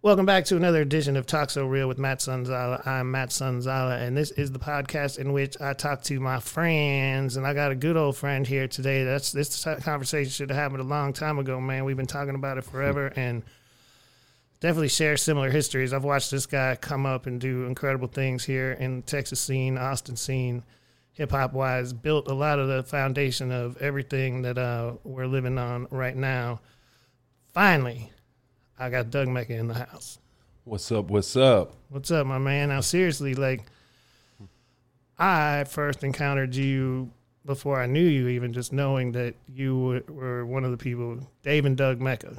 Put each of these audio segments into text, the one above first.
Welcome back to another edition of Talk So Real with Matt Sonzala. I'm Matt Sonzala, and this is the podcast in which I talk to my friends. And I got a good old friend here today. That's this conversation should have happened a long time ago, man. We've been talking about it forever, and definitely share similar histories. I've watched this guy come up and do incredible things here in the Texas scene, Austin scene, hip hop wise. Built a lot of the foundation of everything that uh, we're living on right now. Finally I got Doug Mecca in the house. What's up? What's up? What's up, my man? Now, seriously, like, I first encountered you before I knew you, even just knowing that you were one of the people, Dave and Doug Mecca.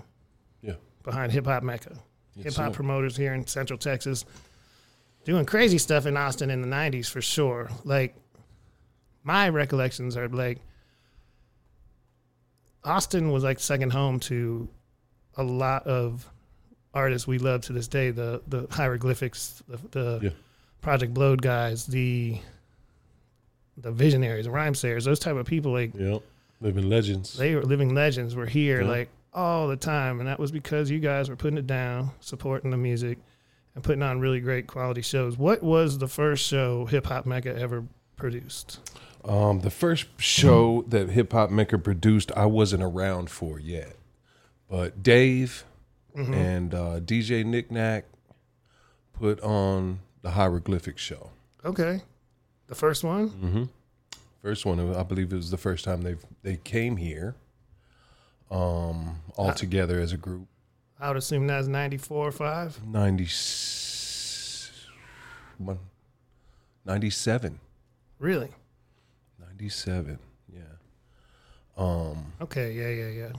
Yeah. Behind Hip Hop Mecca. Yes, Hip hop promoters here in Central Texas. Doing crazy stuff in Austin in the 90s for sure. Like, my recollections are like, Austin was like second home to a lot of artists we love to this day. The the hieroglyphics, the, the yeah. Project Blowed guys, the the visionaries, the Rhymesayers, those type of people. Like, yeah, living legends. They were living legends. Were here yeah. like all the time, and that was because you guys were putting it down, supporting the music, and putting on really great quality shows. What was the first show Hip Hop Mecca ever produced? Um, the first show that Hip Hop Mecca produced, I wasn't around for yet. But Dave mm-hmm. and uh, DJ Nick Nack put on the hieroglyphic show. Okay, the first one. Mm-hmm. First one, I believe it was the first time they they came here, um, all together as a group. I would assume that's ninety four or five. 90, 97. Really? Ninety seven. Yeah. Um. Okay. Yeah. Yeah. Yeah.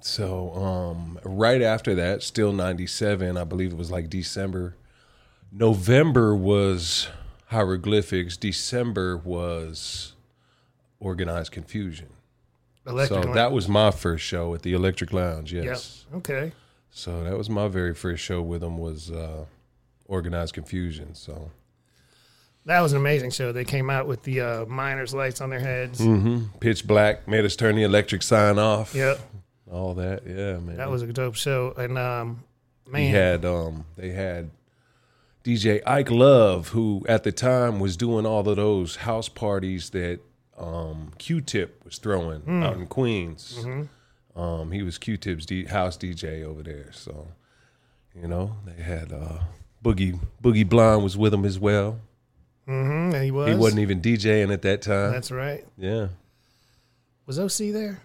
So um, right after that, still '97, I believe it was like December. November was hieroglyphics. December was Organized Konfusion. Electric so that was my first show at the Electric Lounge. Yes. Yep. Okay. So that was my very first show with them was uh, Organized Konfusion. So that was an amazing show. They came out with the uh, miners' lights on their heads. Mm-hmm. Pitch black, made us turn the electric sign off. Yep all that. Yeah, man. That was a dope show. And um, man, he had um, they had DJ Ike Love, who at the time was doing all of those house parties that um, Q-Tip was throwing mm. out in Queens. Mm-hmm. Um, he was Q-Tip's D- house DJ over there. So, you know, they had uh, Boogie Boogie Blonde was with him as well. Mm-hmm, he was. He wasn't even DJing at that time. That's right. Yeah. Was OC there?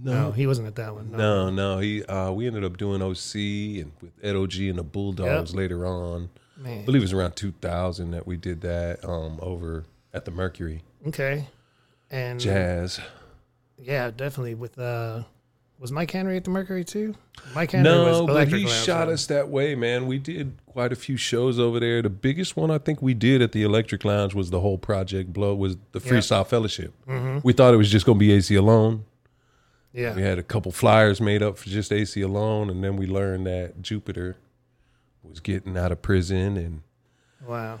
No, no, he wasn't at that one. No, no, no he. Uh, we ended up doing OC and with Ed OG and the Bulldogs yep. later on. Man. I believe it was around 2000 that we did that um, over at the Mercury. Okay, and jazz. Yeah, definitely. With uh, was Mike Henry at the Mercury too? Mike Henry no, but he shot us that way, man. We did quite a few shows over there. The biggest one I think we did at the Electric Lounge was the whole Project Blowed was the Freestyle yep. Fellowship. Mm-hmm. We thought it was just going to be Aceyalone. Yeah. We had a couple flyers made up for just Aceyalone, and then we learned that Jupiter was getting out of prison and wow.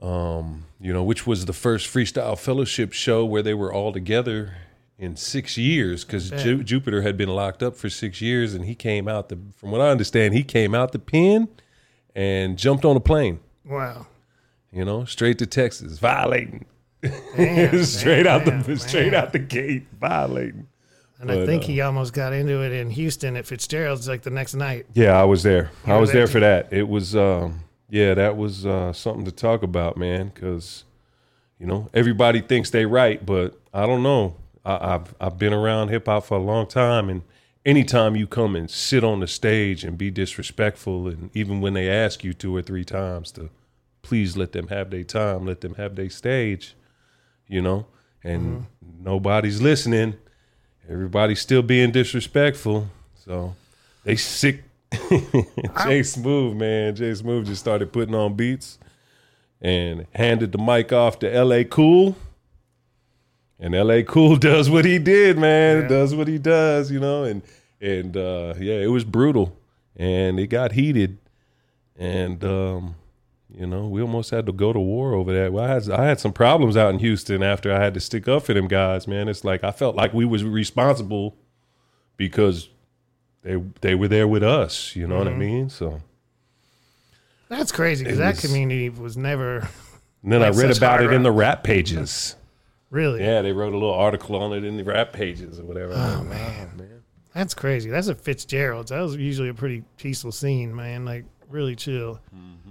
Um, you know, which was the first freestyle fellowship show where they were all together in six years because Ju- Jupiter had been locked up for six years, and he came out the. From what I understand, he came out the pen and jumped on a plane. Wow. You know, straight to Texas, violating. Damn, straight damn, out the damn, straight out the gate, violating. And but, I think uh, he almost got into it in Houston at Fitzgerald's like the next night. Yeah, I was there. You I was there, for that. It was, um, yeah, that was uh, something to talk about, man. Because you know everybody thinks they're right, but I don't know. I, I've I've been around hip hop for a long time, and anytime you come and sit on the stage and be disrespectful, and even when they ask you two or three times to please let them have their time, let them have their stage, you know, and mm-hmm. nobody's listening everybody's still being disrespectful. So they sick. Jay Smooth, man. Jay Smooth just started putting on beats and handed the mic off to LA Cool. And LA Cool does what he did, man. Yeah. Does what he does, you know, and and uh yeah, it was brutal. And it got heated. And um you know, we almost had to go to war over that. Well, I had I had some problems out in Houston after I had to stick up for them guys. Man, it's like I felt like we was responsible because they they were there with us. You know what I Mm-hmm. mean? So That's crazy because that was- community was never and then Like I read about it in the rap pages. really. Yeah, they wrote a little article on it in the rap pages or whatever. Oh, Like, man. wow, man. That's crazy. That's a Fitzgerald's. That was usually a pretty peaceful scene, man. Like really chill. Mm-hmm.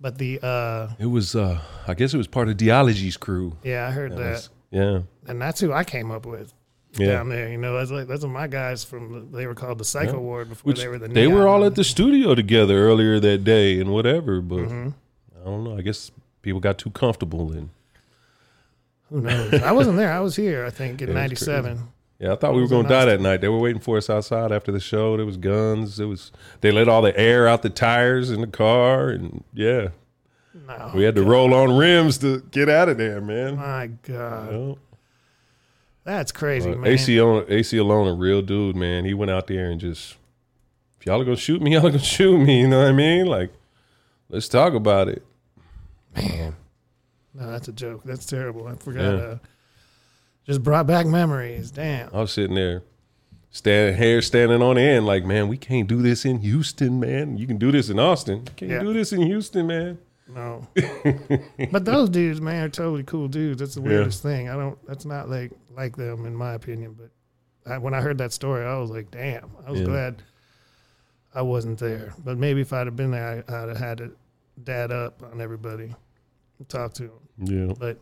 But the uh It was, uh, I guess it was part of Diology's crew. yeah, I heard That that. was- yeah, and that's who I came up with yeah. down there. You know, that's like that's what my guys from they were called the Psycho Yeah. Ward before Which they were the. they were all at the studio together earlier that day and whatever, but Mhm. I don't know. I guess people got too comfortable and Who knows? I wasn't there. I was here. I think in Yeah, '97. Yeah, I thought we were going to die that night. They were waiting for us outside after the show. There was guns. It was they let all the air out the tires in the car, and yeah, No, we had to roll on rims to get out of there, man. My God, Yeah. that's crazy, But man. AC on Aceyalone, a real dude, man. He went out there and just, if y'all are gonna shoot me, y'all are gonna shoot me. You know what I mean? Like, let's talk about it. Man, No, that's a joke. That's terrible. I forgot. Yeah. Uh, just brought back memories. Damn. I was sitting there, standing hair standing on end, like, man, we can't do this in Houston, man. You can do this in Austin. You can't Yeah. do this in Houston, man. No. but those dudes, man, are totally cool dudes. That's the Yeah. weirdest thing. I don't. That's not like like them in my opinion. But I, when I heard that story, I was like, damn. I was Yeah. glad I wasn't there. But maybe if I'd have been there, I, I'd have had to dad up on everybody, and talk to them. Yeah. But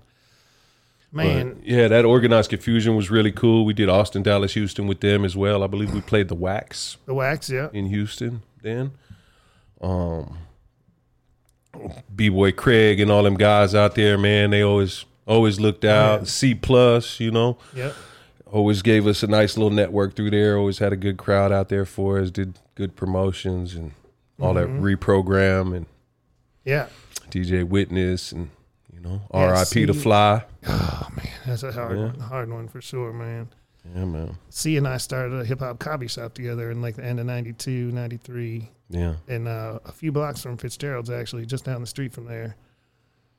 But, man, yeah, that Organized Konfusion was really cool. We did Austin, Dallas, Houston with them as well. I believe we played the Wax. the wax, yeah, in Houston then. Um B boy Craig and all them guys out there, man, they always always looked out. yeah. C plus, you know. yep. Always gave us a nice little network through there. Always had a good crowd out there for us, did good promotions and all that reprogram and Yeah. DJ Witness and you know, Yeah, RIP to Fly. Oh man, that's a hard, Yeah. hard one for sure, man. Yeah, man. C and I started a hip hop coffee shop together in like the end of 92, 93. Yeah. and uh, a few blocks from Fitzgerald's, actually, just down the street from there.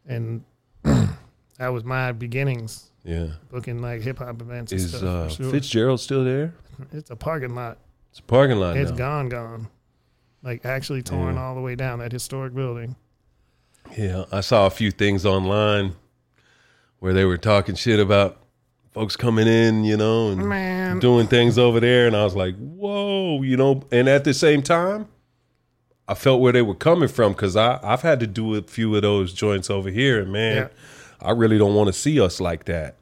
And that was my beginnings, Yeah. booking like hip hop events. And Is stuff, uh, sure. Fitzgerald still there? it's a parking lot. It's a parking lot It's now. gone, gone. Like actually torn Yeah. all the way down that historic building. Yeah, I saw a few things online where they were talking shit about folks coming in, you know, and Man, doing things over there, and I was like, "Whoa," you know. And at the same time, I felt where they were coming from because I I've had to do a few of those joints over here, and man, Yeah. I really don't want to see us like that,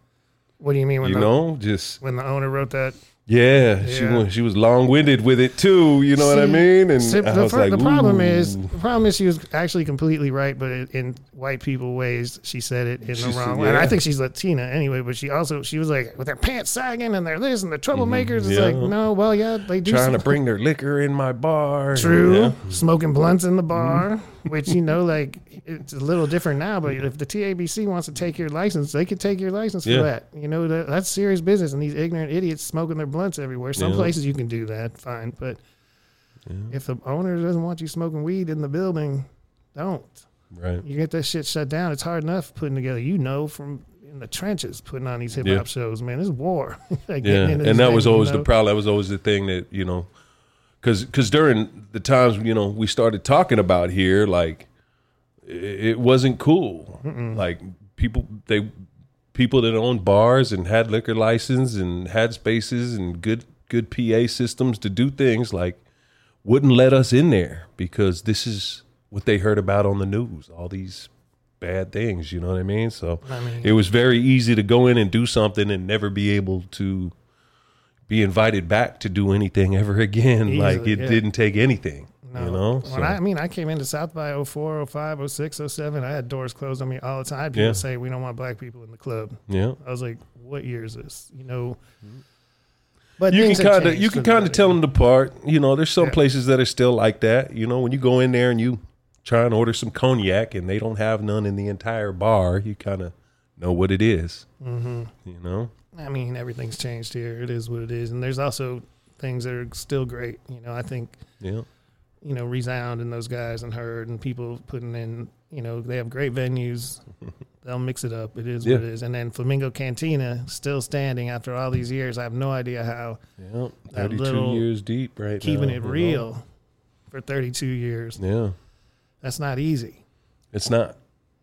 what do you mean when you the know. Just when the owner wrote that? Yeah, she Yeah. she was long winded with it too, you know what I See, mean? And I the, was fir- like, the problem is "Ooh." the problem is she was actually completely right, but in, in white people ways she said it in She the said- wrong way. And I yeah. think she's Latina anyway, but she also she was like with their pants sagging and they're this and the troublemakers. It's Mm-hmm. yeah. like no, well yeah, they do trying to bring their liquor in my bar. True, Yeah. smoking blunts in the Mm-hmm. bar, which you know, like it's a little different now. But if the TABC wants to take your license, they could take your license Yeah. for that. You know, that, that's serious business. And these ignorant idiots smoking their blunts everywhere. Some Yeah. places you can do that, fine. But if the owner doesn't want you smoking weed in the building, don't. Right. You get that shit shut down. It's hard enough putting together. You know, from in the trenches, putting on these hip hop Yeah. shows, man. It's war. Like, Yeah, and that thing, was you always the problem. That was always the thing that you know, because because during the times you know we started talking about here, like it, wasn't cool. Like people they people that owned bars and had liquor license and had spaces and good good PA systems to do things like wouldn't let us in there because this is what they heard about on the news. All these bad things, you know what I mean? So I mean- it was very easy to go in and do something and never be able to be invited back to do anything ever again. like it yeah. didn't take anything, No. you know? When I, I mean, I came into South by 04, 05, 06, 07. I had doors closed on me all the time. I had people Yeah. say, we don't want black people in the club. yeah. I was like, what year is this? You know? But You can kind of you can kind of better. tell them apart. You know, there's some Yeah. places that are still like that. You know, when you go in there and you try and order some cognac and they don't have none in the entire bar, you kind of know what it is. Mm-hmm. You know, I mean, everything's changed here. It is what it is. And there's also things that are still great. You know, I think, yeah, you know, Resound and those guys and Heard and people putting in, you know, they have great venues. they'll mix it up. It is Yeah. what it is. And then Flamingo Cantina still standing after all these years. I have no idea how Yeah, That 32 little years deep right keeping now, it you know? real for 32 years. Yeah, That's not easy. it's not.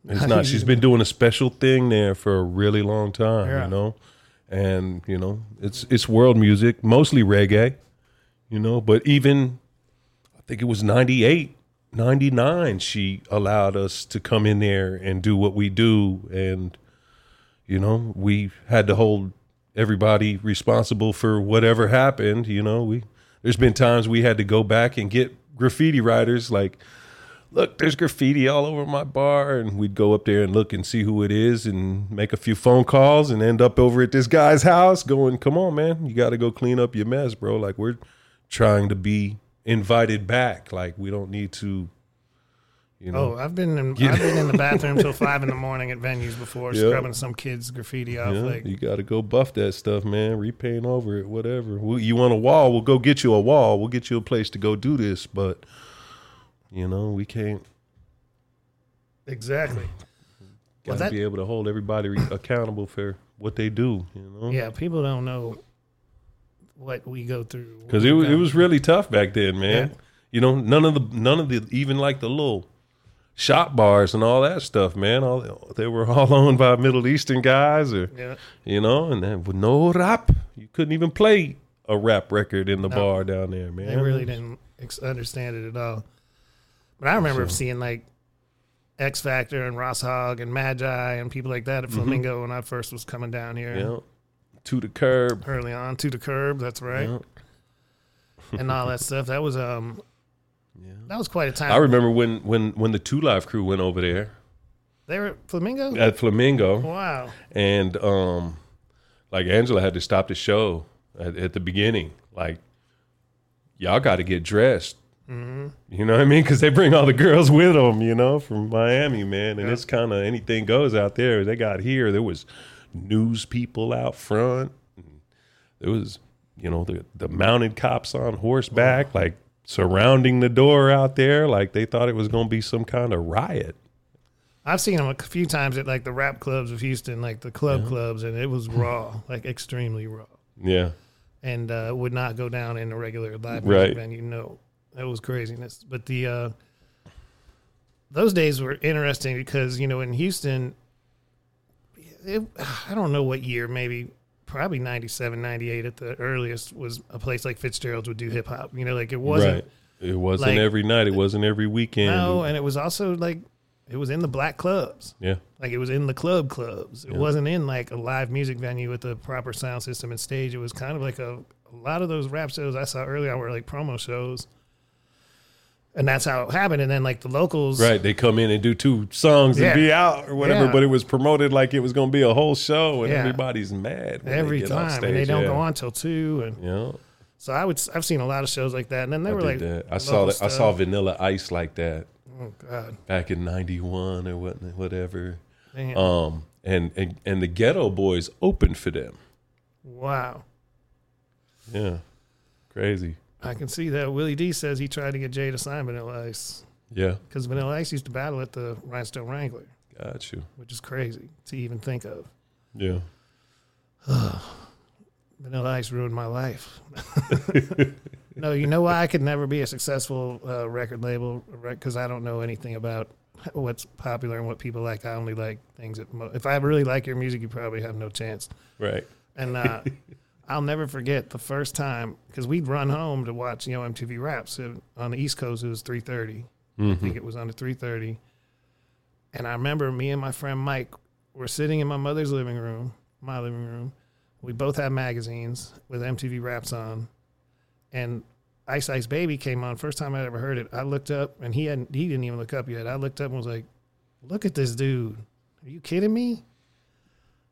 It's Not not. She's been doing a special thing there for a really long time, Yeah. you know. And, you know, it's it's world music, mostly reggae, you know, but even think it was 98, 99 she allowed us to come in there and do what we do and you know, we had to hold everybody responsible for whatever happened, you know. We there's been times we had to go back and get graffiti writers like look, there's graffiti all over my bar. And we'd go up there and look and see who it is and make a few phone calls and end up over at this guy's house going, come on, man, you got to go clean up your mess, bro. Like, we're trying to be invited back. Like, we don't need to, you know. Oh, I've been in, I've been in the bathroom till five in the morning at venues before, Yeah. scrubbing some kids' graffiti off. yeah, Like, you got to go buff that stuff, man. Repaint over it, whatever. We, you want a wall? We'll go get you a wall. We'll get you a place to go do this. But, you know, we can't. exactly. Got to that- be able to hold everybody re- accountable for what they do. You know. Yeah, people don't know what we go through because it was, it was really tough back then, man. Yeah. You know, none of the none of the even like the little shop bars and all that stuff, man. All they were all owned by Middle Eastern guys, or. Yeah. you know, and then with no rap, you couldn't even play a rap record in the No. bar down there, man. They really didn't ex- understand it at all. But I remember So- seeing like X Factor and Ross Hogg and Magi and people like that at Mm-hmm. Flamingo when I first was coming down here Yeah, to the curb. early on to the curb. That's right, Yeah. and all that stuff. That was um, Yeah. that was quite a time. I remember when when when the Two Live crew went over there they were at Flamingo. at Flamingo. Wow. and um like angela had to stop the show at, at the beginning like y'all got to get dressed hmm you know what i mean because they bring all the girls with them you know from miami man and Yeah. it's kind of anything goes out there they got here there was news people out front there was you know the, the mounted cops on horseback like surrounding the door out there like they thought it was going to be some kind of riot I've seen them a few times at like the rap clubs of Houston, like the club clubs, and it was raw, like extremely raw, yeah and uh, would not go down in a regular live Right. venue. No, that was craziness. But the uh, those days were interesting because you know in Houston, it, I don't know what year, maybe probably 97, 98 at the earliest was a place like Fitzgerald's would do hip hop. You know, like it wasn't right it wasn't like- every night it wasn't every weekend no, and it was also like it was in the black clubs. yeah Like it was in the club clubs. It Yeah. wasn't in like a live music venue with a proper sound system and stage. It was kind of like a, a lot of those rap shows I saw earlier were like promo shows. And that's how it happened. And then like the locals Right, they come in and do two songs Yeah. and be out or whatever, Yeah. but it was promoted like it was going to be a whole show, and Yeah. everybody's mad every time. And they don't go on till two. And Yeah, so I would I've seen a lot of shows like that. And then they I were like that. I saw that, I saw. Vanilla Ice like that Oh God. back in '91 or what, whatever. Damn. Um, and, and and the Geto Boys opened for them. wow. Yeah, crazy. I can see that. Willie D says he tried to get Jay to sign Vanilla Ice Yeah, because Vanilla Ice used to battle at the Rhinestone Wrangler, got you. which is crazy to even think of. Yeah, Vanilla Ice ruined my life. no, you know why I could never be a successful uh, record label because I don't know anything about what's popular and what people like. I only like things that. Mo- if I really like your music, you probably have no chance. right. And uh, I'll never forget the first time because we'd run home to watch you know MTV Raps So on the East Coast. It was three thirty. I Mhm. think it was under three thirty. And I remember me and my friend Mike were sitting in my mother's living room, my living room. We both had magazines with MTV Raps on, and Ice Ice Baby came on. First time I'd ever heard it. I looked up, and he hadn't. He didn't even look up yet. I looked up and was like, "Look at this dude! Are you kidding me?"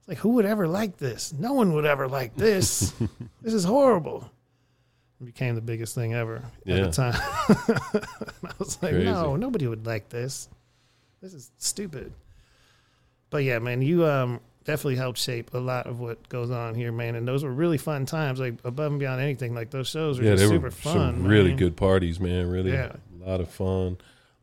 It's like, who would ever like this? No one would ever like this. this is horrible. It became the biggest thing ever at the time. I was like, Crazy. no, nobody would like this. This is stupid. But yeah, man, you um definitely helped shape a lot of what goes on here, man. And those were really fun times, like above and beyond anything. Like those shows were Yeah, just they super were fun. some really good parties, man. Really, Yeah. a lot of fun,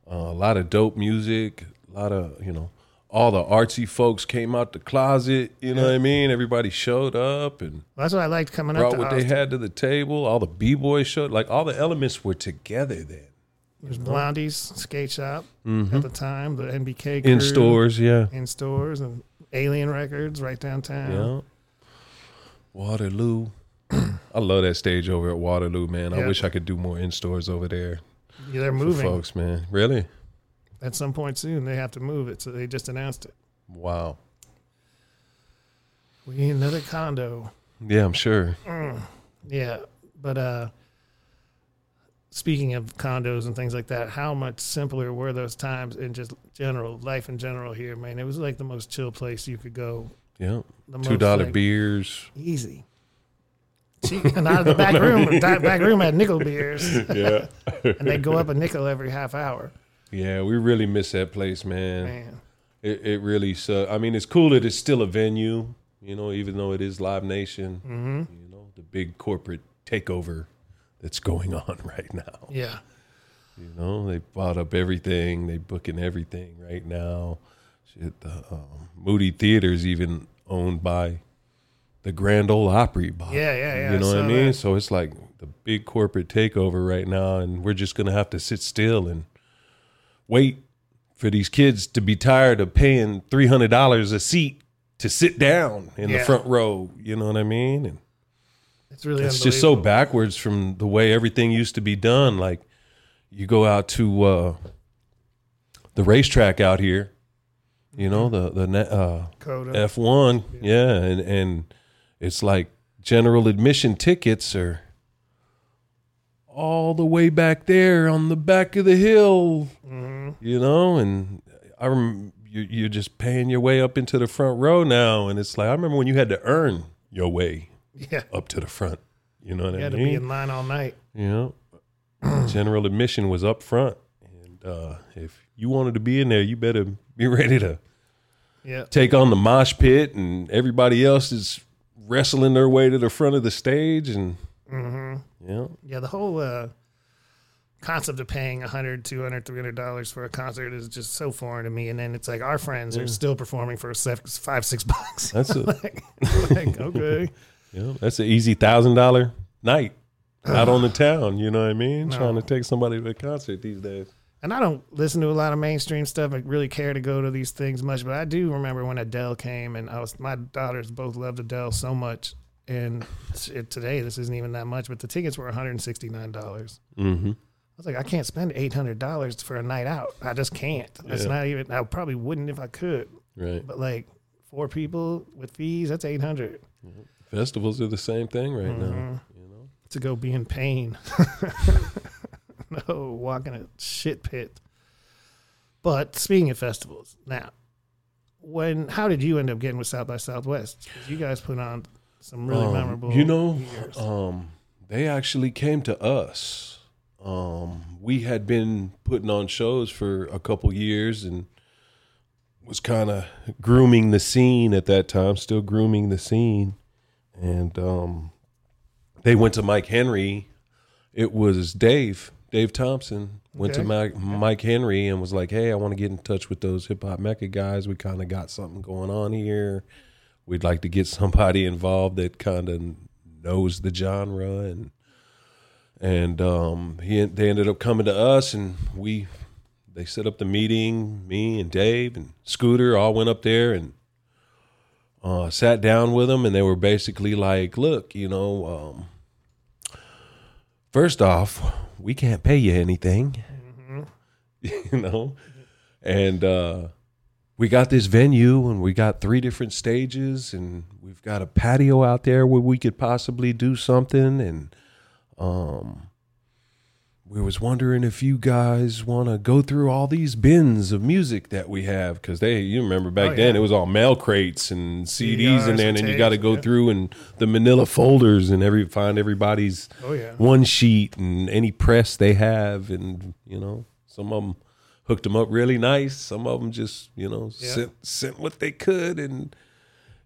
uh, a lot of dope music, a lot of you know all the artsy folks came out the closet. You know what I mean? Everybody showed up and Well, that's what I liked coming up brought what they had to the table. All the b boys showed. Like all the elements were together then There's Blondie's skate shop at the time, the NBK crew, Mm-hmm. in stores. Yeah, in stores, and Alien Records right downtown. yeah. Waterloo. I love that stage over at Waterloo, man. I wish I could do more in stores over there Yeah, they're moving folks, man. Really? At some point soon. They have to move it, so they just announced it. Wow. We need another condo. Yeah, I'm sure. Yeah, but uh, speaking of condos and things like that, how much simpler were those times in just general life in general here, man? It was like the most chill place you could go. Yeah. The Two dollar like, beers. easy. Cheap. And out of the back room, back room had nickel beers, Yeah. and they go up a nickel every half hour. Yeah, we really miss that place, man. Man, It, it really sucks. I mean, it's cool that it's still a venue, you know, even though it is Live Nation. hmm You know, the big corporate takeover that's going on right now. yeah, You know, they bought up everything. They booking everything right now. Shit, the um, Moody Theater's even owned by the Grand Ole Opry. Bought yeah, yeah, yeah. you know what I mean? that. So it's like the big corporate takeover right now, and we're just gonna have to sit still and wait for these kids to be tired of paying three hundred dollars a seat to sit down in the front row. You know what I mean? And It's really it's just so backwards from the way everything used to be done. Like you go out to uh, the racetrack out here, you know the the uh, F one, yeah, and and it's like general admission tickets are all the way back there on the back of the hill, Mhm. you know, and I rem- you you're just paying your way up into the front row now, and it's like I remember when you had to earn your way Yeah, up to the front. You know what you I mean? You had to be in line all night. You know, general admission was up front, and uh, if you wanted to be in there, you better be ready to Yeah, take on the mosh pit, and everybody else is wrestling their way to the front of the stage, and hmm know, yeah. The whole uh, concept of paying 100 200 300 dollars for a concert is just so foreign to me. And then it's like our friends are still performing for seven, five six bucks. that's a like, like, okay, you know, that's an easy thousand dollar night out on the town. You know what I mean? No. Trying to take somebody to a concert these days. and I don't listen to a lot of mainstream stuff. I really care to go to these things much, but I do remember when Adele came, and I was my daughters both loved Adele so much. And it, today, this isn't even that much, but the tickets were 169 dollars. Mm-hmm. I was like, I can't spend eight hundred dollars for a night out. I just can't. That's Yeah. not even. I probably wouldn't if I could. Right. But like four people with fees, that's eight hundred Festivals are the same thing right now. Mhm. You know. to go be in pain. no, walking a shit pit. But speaking of festivals, now, when how did you end up getting with South by Southwest? you guys put on some really Um, memorable. You know, um, they actually came to us. Um, we had been putting on shows for a couple years and was kind of grooming the scene at that time, still grooming the scene. And um, they went to Mike Henry. It was Dave, Dave Thompson, went to Okay. Mike, Mike Henry and was like, "Hey, I want to get in touch with those hip hop mecca guys. We kind of got something going on here. We'd like to get somebody involved that kind of knows the genre." And and um, he they ended up coming to us, and we they set up the meeting. Me and Dave and Scooter all went up there and uh, sat down with them, and they were basically like, "Look, you know." Um, First off, we can't pay you anything, you know, and uh, we got this venue, and we got three different stages, and we've got a patio out there where we could possibly do something, and um, we was wondering if you guys want to go through all these bins of music that we have because they you remember back Oh, then yeah. it was all mail crates and CDs in there and and then you got to go yeah. through and the manila folders and every find everybody's oh yeah, one sheet and any press they have and you know some of them hooked them up really nice some of them just you know Yeah. sent sent what they could and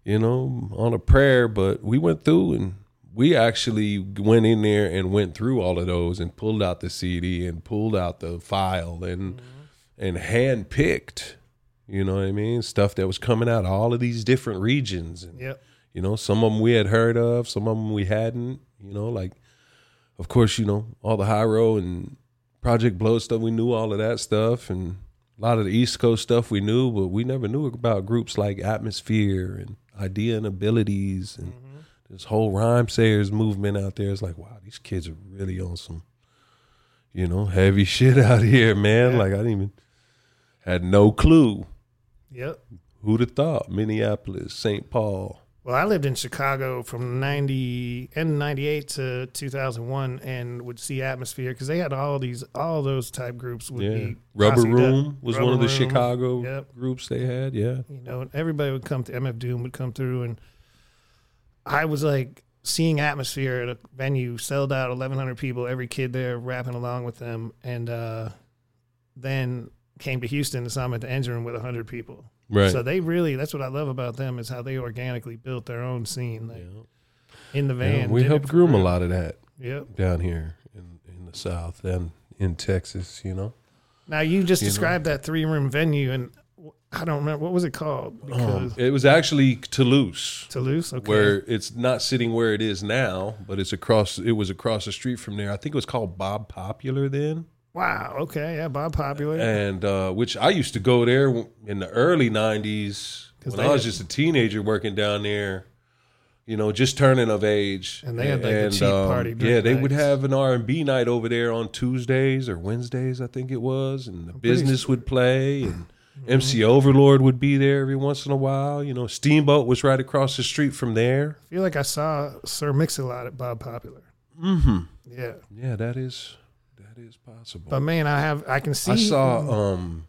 you know on a prayer but we went through and we actually went in there and went through all of those and pulled out the CD and pulled out the file and mm-hmm. and hand picked You know what I mean? Stuff that was coming out of all of these different regions. And, Yep. You know, some of them we had heard of, some of them we hadn't. You know, like, of course, you know, all the Hiero and Project Blowed stuff, we knew all of that stuff. And a lot of the East Coast stuff we knew, but we never knew about groups like Atmosphere and Eyedea and Abilities and mm-hmm. this whole Rhymesayers movement out there. It's like, wow, these kids are really on some, you know, heavy shit out here, man. Yeah. Like, I didn't even, had no clue. Yep. Who'd have thought? Minneapolis, St. Paul. Well, I lived in Chicago from 90 and 98 to 2001 and would see Atmosphere because they had all these, all those type groups would Yeah. be. Rubber Room was one of the Room, Chicago Yep. groups they had. Yeah. You know, everybody would come to MF Doom would come through and I was like seeing Atmosphere at a venue, sold out 1,100 people, every kid there rapping along with them. And uh, then came to Houston and saw them at the engine room with 100 people. Right. So they really, that's what I love about them is how they organically built their own scene like, Yeah. in the Yeah, van. we helped groom a lot of that Yep. down here in, in the South and in Texas, you know. Now you just You know. described that three room venue, and I don't remember what was it called Um, it was actually Toulouse. Toulouse. Okay. Where it's not sitting where it is now, but it's across. It was across the street from there. I think it was called Bob Popular then, wow. Okay. Yeah. Bob Popular. and uh, which I used to go there in the early '90s when I was just a teenager working down there. You know, just turning of age, And they had, like, the cheap party Yeah, they would have an R and B night over there on Tuesdays or Wednesdays, I think it was, and the business would play, and Mm-hmm. MC Overlord would be there every once in a while. You know, Steamboat was right across the street from there. I feel like I saw Sir Mix-a-Lot at Bob Popular. Mm-hmm. Yeah. Yeah, that is that is possible. But man, I have I can see. I saw um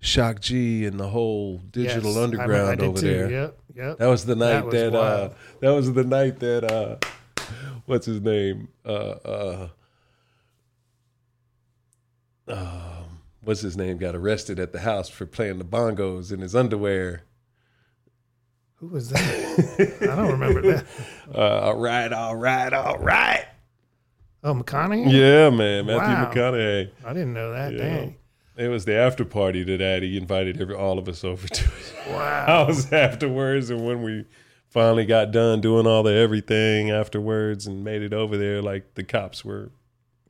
Shock G and the whole Digital Yes, I- Underground I did over too. there. Yep. Yep. That was the night was that, uh that was the night that uh what's his name? Uh uh um, what's his name got arrested at the house for playing the bongos in his underwear. Who was that? I don't remember that. Uh all right, all right, all right. Oh, McConaughey. Yeah, man, Matthew Wow. McConaughey. I didn't know that. Yeah. Dang. It was the after party to that. He invited every, all of us over to his Wow. house afterwards. And when we finally got done doing all the everything afterwards and made it over there, like the cops were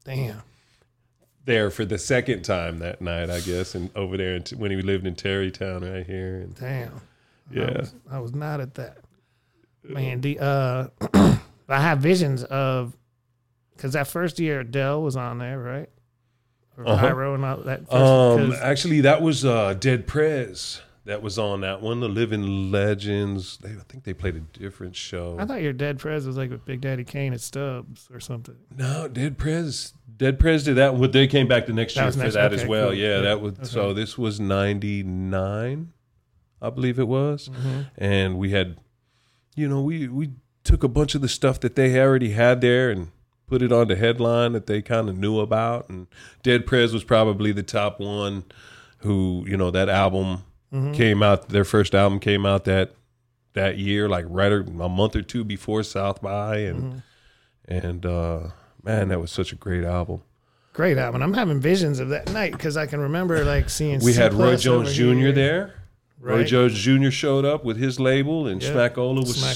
Damn. there for the second time that night, I guess, and over there in, when he lived in Tarrytown right here. And Damn. I yeah, was, I was not at that. Man, the uh, I have visions of because that first year Del was on there, right? Or Uh-huh. And all that. First, um, actually, that was uh, Dead Prez that was on that one. The Living Legends. They, I think they played a different show. I thought your Dead Prez was like with Big Daddy Kane at Stubb's or something. No, Dead Prez. Dead Prez did that. They came back the next That year for next- that okay, as well. cool. Yeah, Yeah, that was. So this was '99, I believe it was, Mhm. and we had, you know, we we took a bunch of the stuff that they already had there and put it on the headline that they kind of knew about. And Dead Prez was probably the top one, who you know that album Mhm. came out. Their first album came out that that year, like right a month or two before South by, and Mhm. and uh man that was such a great album Great album. I'm having visions of that night because I can remember like seeing. we C had roy jones jr here. There roy Right. jones jr showed up with his label and Yep. smackola was Smackola,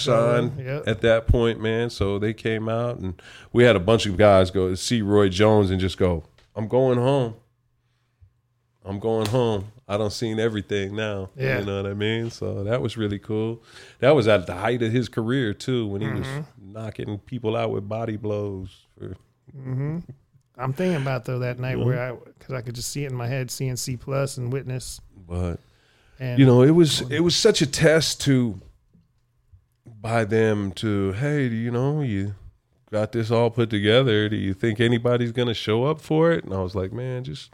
signed yep. at that point man so they came out and we had a bunch of guys go see roy jones and just go i'm going home i'm going home i don't seen everything now Yeah. you know what i mean so that was really cool that was at the height of his career too when he was Mm-hmm. knocking people out with body blows for hmm I'm thinking about though that night Mm-hmm. where I because I could just see it in my head, seeing C plus and witness, but and you know it was it was such a test to by them to hey do you know you got this all put together. Do you think anybody's gonna show up for it? And i was like man just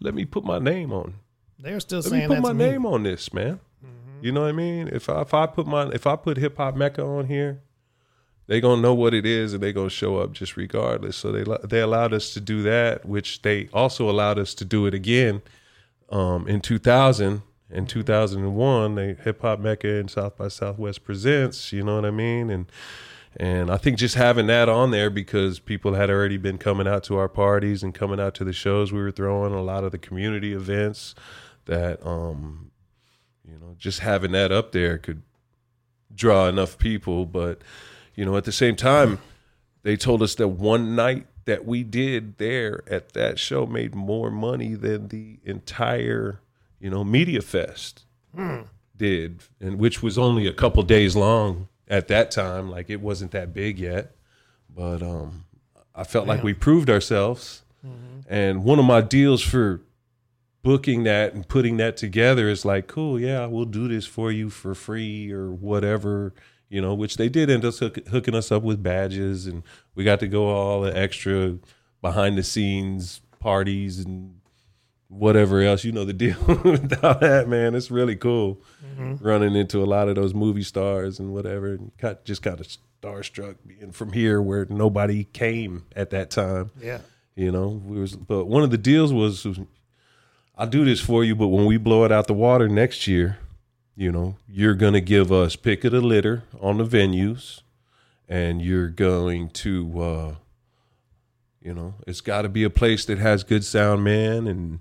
let me put my name on. They were still let me saying put that my me. name on this man. You know what i mean? If I, if I put my if i put hip hop mecca on here they gonna know what it is and they gonna show up just regardless. So they they allowed us to do that which they also allowed us to do it again um, in 2000 in 2001 they hip hop mecca and south by southwest presents you know what i mean and and i think just having that on there because people had already been coming out to our parties and coming out to the shows we were throwing a lot of the community events that um You know, just having that up there could draw enough people. But you know, at the same time, they told us that one night that we did there at that show made more money than the entire you know media fest did, and which was only a couple days long at that time. Like it wasn't that big yet, but um, I felt like we proved ourselves. And one of my deals for booking that and putting that together is like, cool, yeah, we'll do this for you for free or whatever, you know. Which they did end up hook, hooking us up with badges, and we got to go all the extra behind the scenes parties and whatever else. You know the deal with all that, man. It's really cool running into a lot of those movie stars and whatever. And just kind of starstruck being from here where nobody came at that time. Yeah. You know, we was, but one of the deals was, was, I'll do this for you, but when we blow it out the water next year, you know, you're gonna give us pick of the litter on the venues, and you're going to, uh, you know, it's got to be a place that has good sound, man, and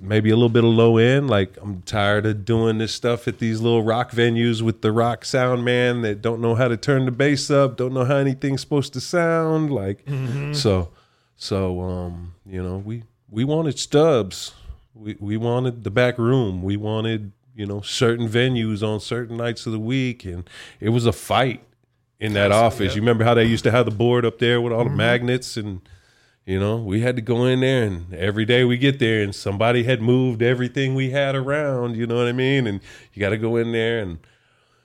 maybe a little bit of low end. Like I'm tired of doing this stuff at these little rock venues with the rock sound man that don't know how to turn the bass up, don't know how anything's supposed to sound. Like so, so um, you know, we we wanted Stubb's. We we wanted the back room. We wanted you know certain venues on certain nights of the week, and it was a fight in that office. You remember how they used to have the board up there with all the magnets and. You know, we had to go in there, and every day we get there, and somebody had moved everything we had around. You know what I mean? And you got to go in there, and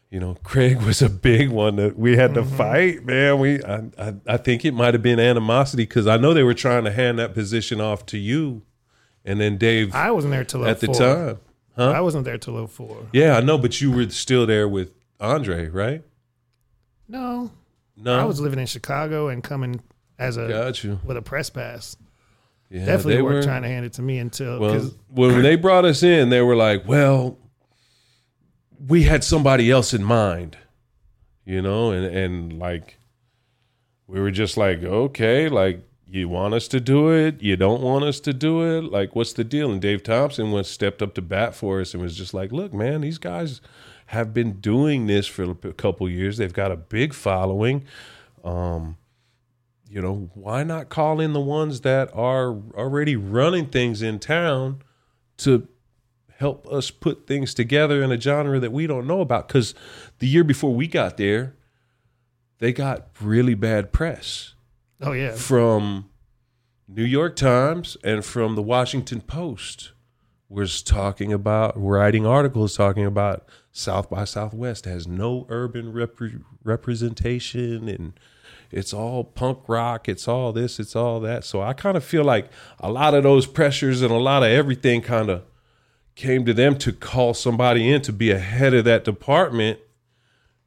you know, Craig was a big one that we had to mm-hmm. fight. Man, we I I, I think it might have been animosity because I know they were trying to hand that position off to you, and then Dave I wasn't there till at the 04. time. Huh? I wasn't there till 04. Yeah, I know, but you were still there with Andre, right? No, No, I was living in Chicago and coming as a got you. with a press pass. Yeah, Definitely they weren't were trying to hand it to me until Well, because when they brought us in, they were like, "Well, we had somebody else in mind," you know, and and like we were just like, "Okay, like you want us to do it, you don't want us to do it, like what's the deal?" And Dave Thompson was stepped up to bat for us and was just like, "Look, man, these guys have been doing this for a couple years. They've got a big following." Um, you know, why not call in the ones that are already running things in town to help us put things together in a genre that we don't know about? Because the year before we got there, they got really bad press oh yeah, from New York Times and from the Washington Post was talking about writing articles talking about South by Southwest has no urban repre- representation and it's all punk rock, it's all this, it's all that. So I kind of feel like a lot of those pressures and a lot of everything kind of came to them to call somebody in to be ahead of that department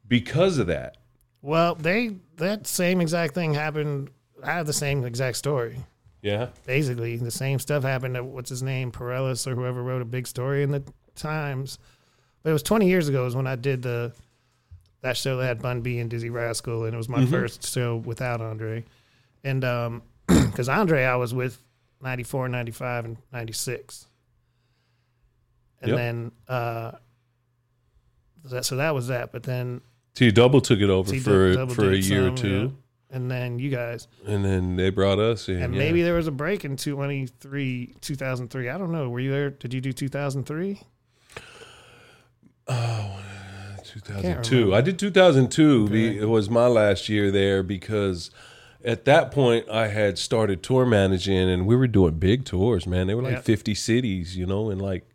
because of that. well they that same exact thing happened. I have the same exact story. Yeah. Basically, the same stuff happened to what's his name, Pareles or whoever wrote a big story in the Times. But it was 20 years ago is when I did the that show that had Bun B and Dizzee Rascal, and it was my first show without Andre. And um, because Andre, I was with 94, 95, and 96. And Yep. then, uh, that, so that was that. But then, T Double took it over T for for a year or some, two, and then you guys. and then they brought us in. And yeah. maybe there was a break in 23, 2003. I don't know. Were you there? Did you do 2003? oh, 2002. remember. I did 2002. Be- It was my last year there because at that point I had started tour managing, and we were doing big tours. Man, they were like Yeah. 50 cities, you know, in like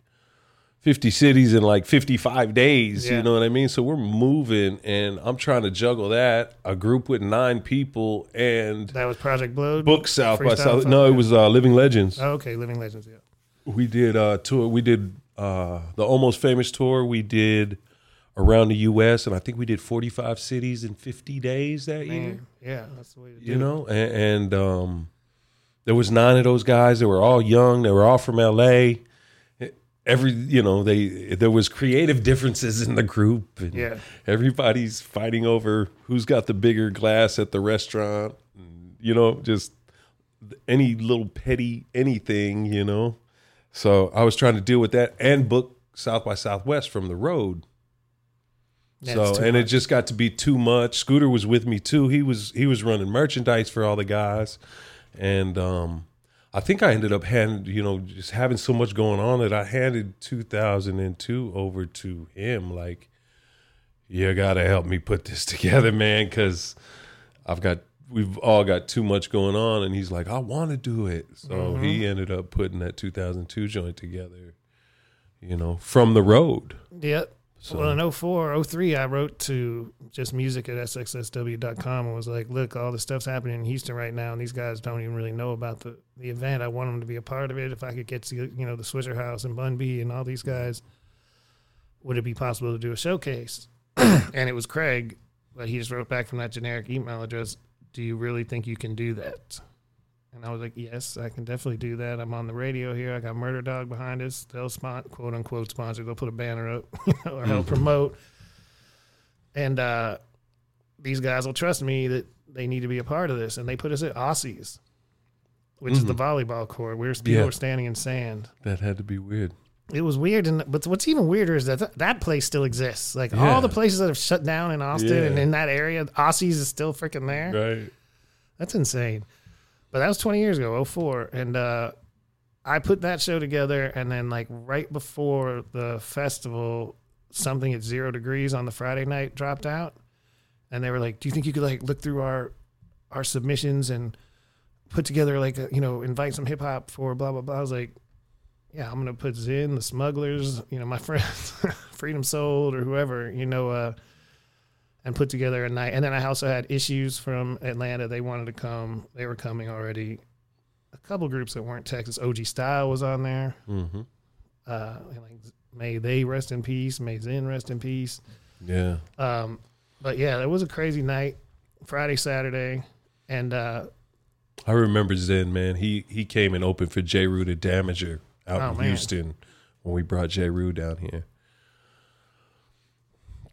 50 cities in like 55 days. Yeah. You know what I mean? So we're moving, and I'm trying to juggle that. A group with nine people and That was Project Blowed. book South by South. No, it was uh, Living Legends. Oh, okay, Living Legends. Yeah. we did uh tour we did uh the almost famous tour we did around the US and I think we did 45 cities in 50 days that year yeah, that's the way to do you it. know and, and um there was nine of those guys they were all young they were all from LA every you know they there was creative differences in the group and Yeah. everybody's fighting over who's got the bigger glass at the restaurant and, you know just any little petty anything you know so i was trying to deal with that and book South by Southwest from the road. Yeah, so and it just got to be too much. Scooter was with me too. He was he was running merchandise for all the guys, and um, I think I ended up handing you know just having so much going on that I handed 2002 over to him. Like, you gotta help me put this together, man, because I've got we've all got too much going on. And he's like, I want to do it, so he ended up putting that 2002 joint together. You know, from the road. Yep. So- Well, in 04, 03, I wrote to just music at sxsw.com and was like, look, all this stuff's happening in Houston right now, and these guys don't even really know about the, the event. I want them to be a part of it. If I could get to, you know, the Swishahouse and Bun B and all these guys, would it be possible to do a showcase? and it was Craig, but he just wrote back from that generic email address, do you really think you can do that? And I was like, yes, I can definitely do that. I'm on the radio here. I got Murder Dog behind us. They'll spon- quote unquote sponsor. They'll put a banner up or help promote. And uh, these guys will trust me that they need to be a part of this. And they put us at Aussies, which is the volleyball court. Where people Yeah. were standing in sand. That had to be weird. It was weird, and but what's even weirder is that th- that place still exists. Like Yeah. all the places that have shut down in Austin Yeah. and in that area, Aussies is still freaking there. Right. That's insane. But that was 20 years ago, 04. And uh, I put that show together. And then, like, right before the festival, something at zero degrees on the Friday night dropped out. And they were like, Do you think you could, like, look through our our submissions and put together, like, a, you know, invite some hip hop for blah, blah, blah? I was like, Yeah, I'm to put Zin, the smugglers, you know, my friends, Freedom Sold, or whoever, you know, uh, and put together a night. And then I also had issues from Atlanta. They wanted to come. They were coming already. A couple groups that weren't Texas. OG Style was on there. Mm-hmm. Uh, like, may they rest in peace. May Zen rest in peace. Yeah. Um, but yeah, it was a crazy night. Friday, Saturday, and uh, I remember Zen, man. He he came and opened for J. Rue the Damager out Oh, in man. Houston when we brought J. Rue down here.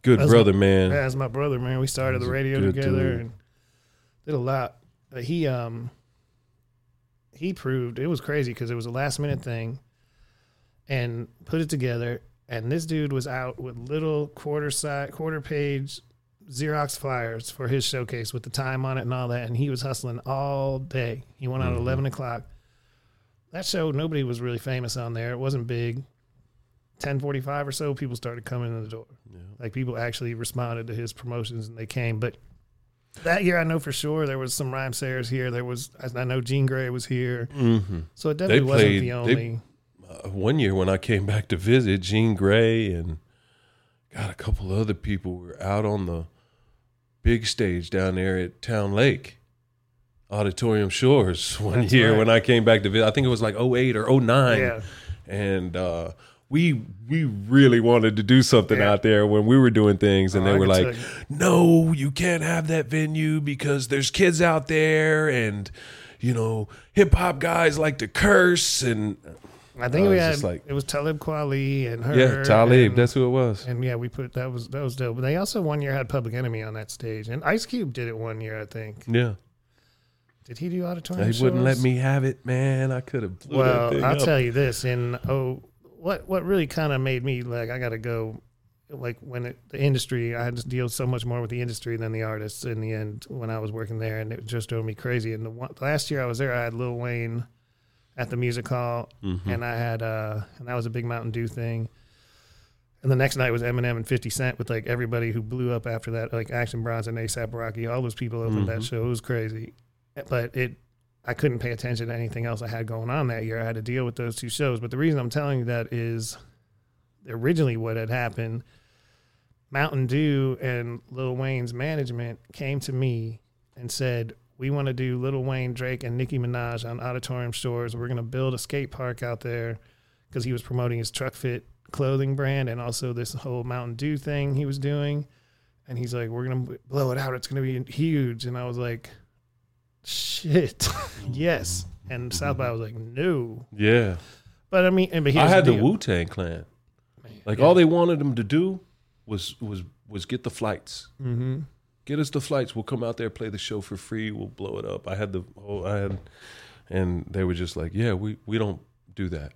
Good That's brother, man. yeah, as my brother, man, we started He's the radio together dude. and did a lot. But he um he proved it was crazy because it was a last minute thing, and put it together. And this dude was out with little quarter side, quarter page Xerox flyers for his showcase with the time on it and all that. And he was hustling all day. He went out at Mhm. eleven o'clock. That show, nobody was really famous on there. It wasn't big. Ten forty five or so, people started coming in the door. Yeah. Like people actually responded to his promotions and they came. But that year, I know for sure there was some Rhymesayers here. There was, I know Jean Grae was here. Mm-hmm. So it definitely wasn't played- the they- only. Uh, one year when I came back to visit, Jean Grae and got a couple other people were out on the big stage down there at Town Lake. Auditorium Shores one That's year right. when I came back to visit. I think it was like 08 or 09. yeah, and uh, we we really wanted to do something Yeah. out there when we were doing things, and Oh, they were like. "No, you can't have that venue because there's kids out there, and you know, hip hop guys like to curse." And I think I we had like- it was Talib Kweli and her. yeah, Talib, and, that's who it was. and yeah, we put that was that was dope. But they also one year had Public Enemy on that stage, and Ice Cube did it one year, I think. Yeah, Did he do auditorium? they wouldn't let me have it, man. I could have. Well, I'll up. tell you this. In oh, what what really kind of made me like I got to go. Like when it, the industry, I had to deal so much more with the industry than the artists in the end when I was working there, and it just drove me crazy. And the one, last year I was there, I had Lil Wayne at the music hall, Mhm. and I had uh, and that was a big Mountain Dew thing. And the next night was Eminem and Fifty Cent with like everybody who blew up after that, like Action Bronson, ASAP Rocky, all those people opened that Mhm. show. It was crazy, but it I couldn't pay attention to anything else I had going on that year. I had to deal with those two shows. But the reason I'm telling you that is originally what had happened. Mountain Dew and Lil Wayne's management came to me and said, "We want to do Lil Wayne, Drake, and Nicki Minaj on Auditorium Shores. We're going to build a skate park out there because he was promoting his Trukfit clothing brand and also this whole Mountain Dew thing he was doing." And he's like, "We're going to blow it out. It's going to be huge." And I was like, "Shit, yes." And South by was like, "No." Yeah, But I mean, and but here's I had the deal. Wu Tang Clan. Man, Like yeah. all they wanted them to do was was was get the flights. Mhm. get us the flights. We'll come out there, play the show for free. We'll blow it up. I had the whole, I had, and they were just like, yeah, we we don't do that.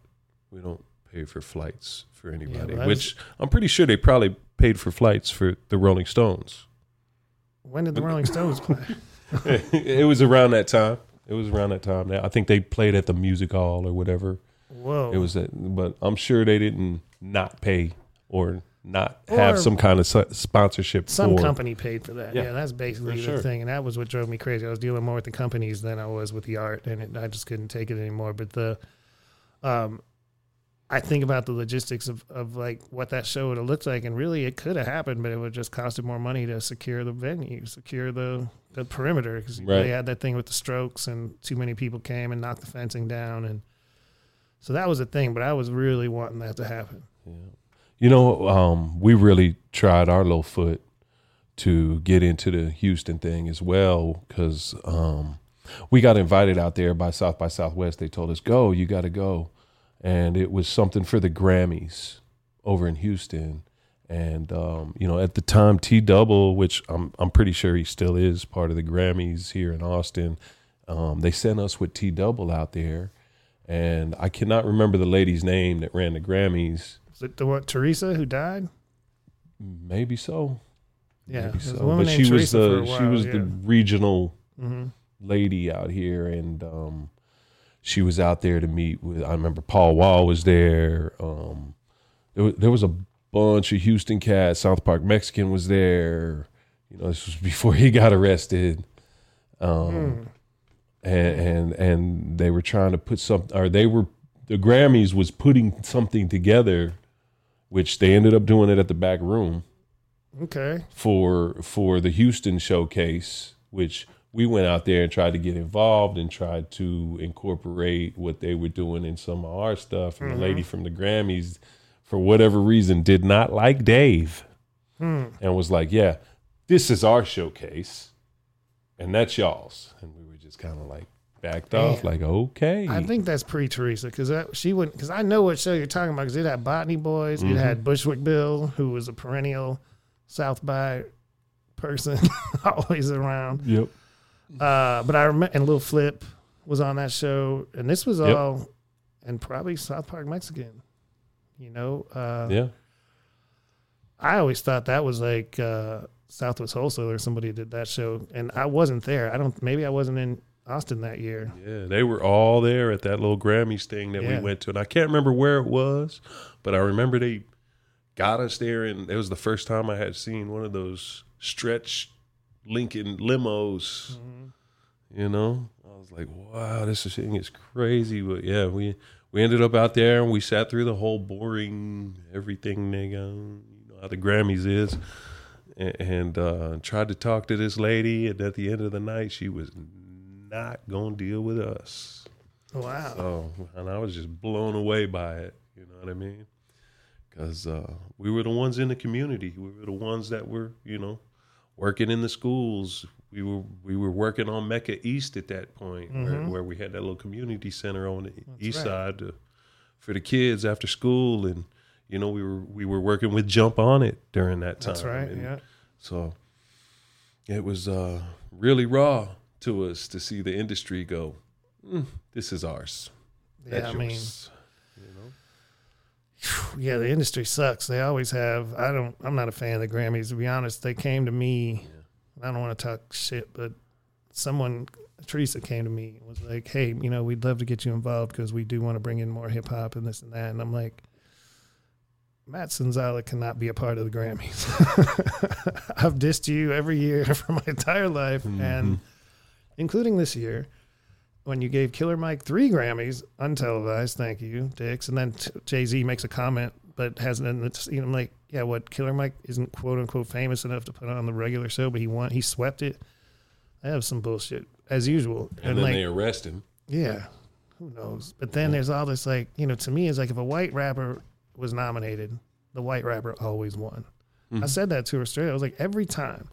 We don't pay for flights for anybody. well, that which I'm pretty sure they probably paid for flights for the Rolling Stones. When did the Rolling Stones play? it was around that time. It was around that time. Now I think they played at the music hall or whatever. Whoa. It was, at, but I'm sure they didn't not pay or not have some kind of sponsorship. some for, company paid for that. Yeah, Yeah, that's basically for the sure. thing, and that was what drove me crazy. I was dealing more with the companies than I was with the art, and it, I just couldn't take it anymore. But the, um, I think about the logistics of, of like what that show would have looked like, and really it could have happened, but it would just costed more money to secure the venue, secure the the perimeter, because Right. they had that thing with the strokes, and too many people came and knocked the fencing down, and so that was a thing. But I was really wanting that to happen. You know, um, we really tried our little foot to get into the Houston thing as well because um, we got invited out there by South by Southwest. They told us, "Go, you got to go," and it was something for the Grammys over in Houston. And um, you know, at the time, T Double, which I'm I'm pretty sure he still is part of the Grammys here in Austin, um, they sent us with T Double out there, and I cannot remember the lady's name that ran the Grammys. Was it the what Teresa who died? Maybe so. Yeah, Maybe so. But she was Teresa the a she while, was yeah. the regional hmm lady out here, and um, she was out there to meet with. I remember Paul Wall was there. Um, there was, there was a bunch of Houston cats. South Park Mexican was there. You know, this was before he got arrested. Um, Hmm. and and and they were trying to put something, or they were the Grammys was putting something together, which they ended up doing it at the back room Okay. for for the Houston showcase, which we went out there and tried to get involved and tried to incorporate what they were doing in some of our stuff. And the lady from the Grammys, for whatever reason, did not like Dave Hmm. and was like, "Yeah, this is our showcase, and that's y'all's." And we were just kind of like backed off, like, "Okay." I think that's pre Teresa because she wouldn't. Because I know what show you're talking about because it had Botany Boys, Mm-hmm. it had Bushwick Bill, who was a perennial South by person, always around. Yep. Uh, but I remember, and Lil Flip was on that show, and this was Yep. all, and probably South Park Mexican. You know, uh, Yeah. I always thought that was like uh, Southwest Wholesale or somebody did that show, and I wasn't there. I don't. Maybe I wasn't in Austin that year. Yeah, they were all there at that little Grammys thing that Yeah. we went to, and I can't remember where it was, but I remember they got us there, and it was the first time I had seen one of those stretch Lincoln limos. You know, I was like, "Wow, this thing is crazy." But yeah, we we ended up out there, and we sat through the whole boring everything nigga you know how the Grammys is. a- And uh, tried to talk to this lady, and at the end of the night, she was not gonna deal with us. Wow. So, and I was just blown away by it. You know what I mean? Because uh, we were the ones in the community. We were the ones that were, you know, working in the schools. We were we were working on Mecca East at that point, where, Mhm. where we had that little community center on the east right. side to, for the kids after school, and you know we were we were working with Jump on It during that time. That's right. And Yeah. So it was uh, really raw to us to see the industry go. "Mm, this is ours. Yeah. That's I mean, yours." you know. yeah, the industry sucks. They always have. I don't. I'm not a fan of the Grammys to be honest. They came to me. I don't want to talk shit, but someone, Teresa, came to me and was like, "Hey, you know, we'd love to get you involved because we do want to bring in more hip hop and this and that." And I'm like. Matt Sonzala cannot be a part of the Grammys. I've dissed you every year for my entire life, mm-hmm. and including this year when you gave Killer Mike three Grammys untelevised. Thank you, Dix. And then Jay Z makes a comment, but hasn't. And it's, you know, I'm like, yeah, what Killer Mike isn't quote unquote famous enough to put on the regular show, but he won. He swept it. I have some bullshit as usual. And, then like, they arrest him. yeah, who knows? But then there's all this like, you know, to me, it's like if a white rapper was nominated, the white rapper always won. Mm-hmm. I said that to her straight. I was like, every time.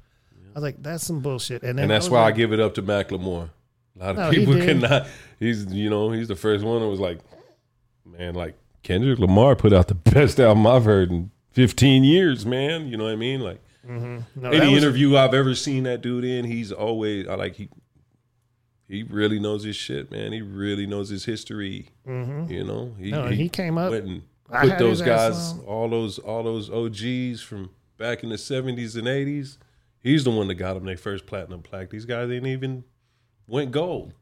I was like, that's some bullshit. And then And that's why I give it up to Macklemore. A lot of No, people cannot. He's you know he's the first one that was like, man, like Kendrick Lamar put out the best album I've heard in 15 years, man. You know what I mean? Like no, any was- interview I've ever seen that dude in, he's always I like he he really knows his shit, man. He really knows his history. You know, he, Mm-hmm. No, he came up- and put those guys, all those all those OGs from back in the seventies and eighties. He's the one that got them their first platinum plaque. These guys ain't even went gold.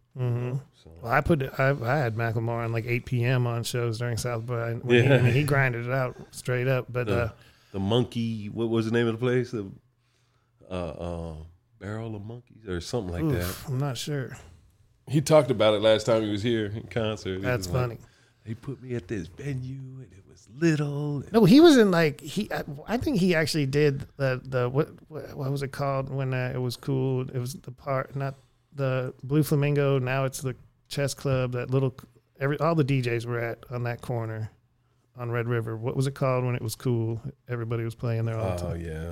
Well, I put I, I had Macklemore on like 8 p.m. on shows during South by. When he, Yeah. I mean, he grinded it out straight up. But The, uh, the monkey, what was the name of the place? The uh, uh, barrel of monkeys or something like that. I'm not sure. He talked about it last time he was here in concert. He That's was like, funny. they put me at this venue and it was little. No, he was in like he. I, I think he actually did the the what what, what was it called when uh, it was cool? It was the part not the Blue Flamingo. Now it's the chess club. That little every all the DJs were at on that corner on Red River. What was it called when it was cool? Everybody was playing there all the time. Oh time. yeah,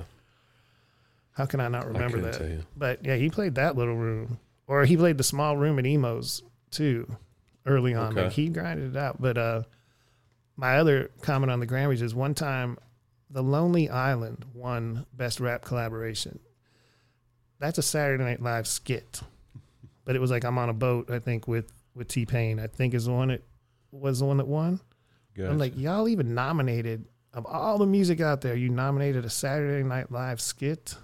How can I not remember couldn't that? tell you. But yeah, he played that little room, or he played the small room at Emo's too, early on. Okay. Like he grinded it out. But uh, my other comment on the Grammys is one time, The Lonely Island won Best Rap Collaboration. That's a Saturday Night Live skit, but it was like I'm on a boat. I think with with T Pain. I think is the one that was the one that won. I'm like, y'all even nominated of all the music out there, you nominated a Saturday Night Live skit.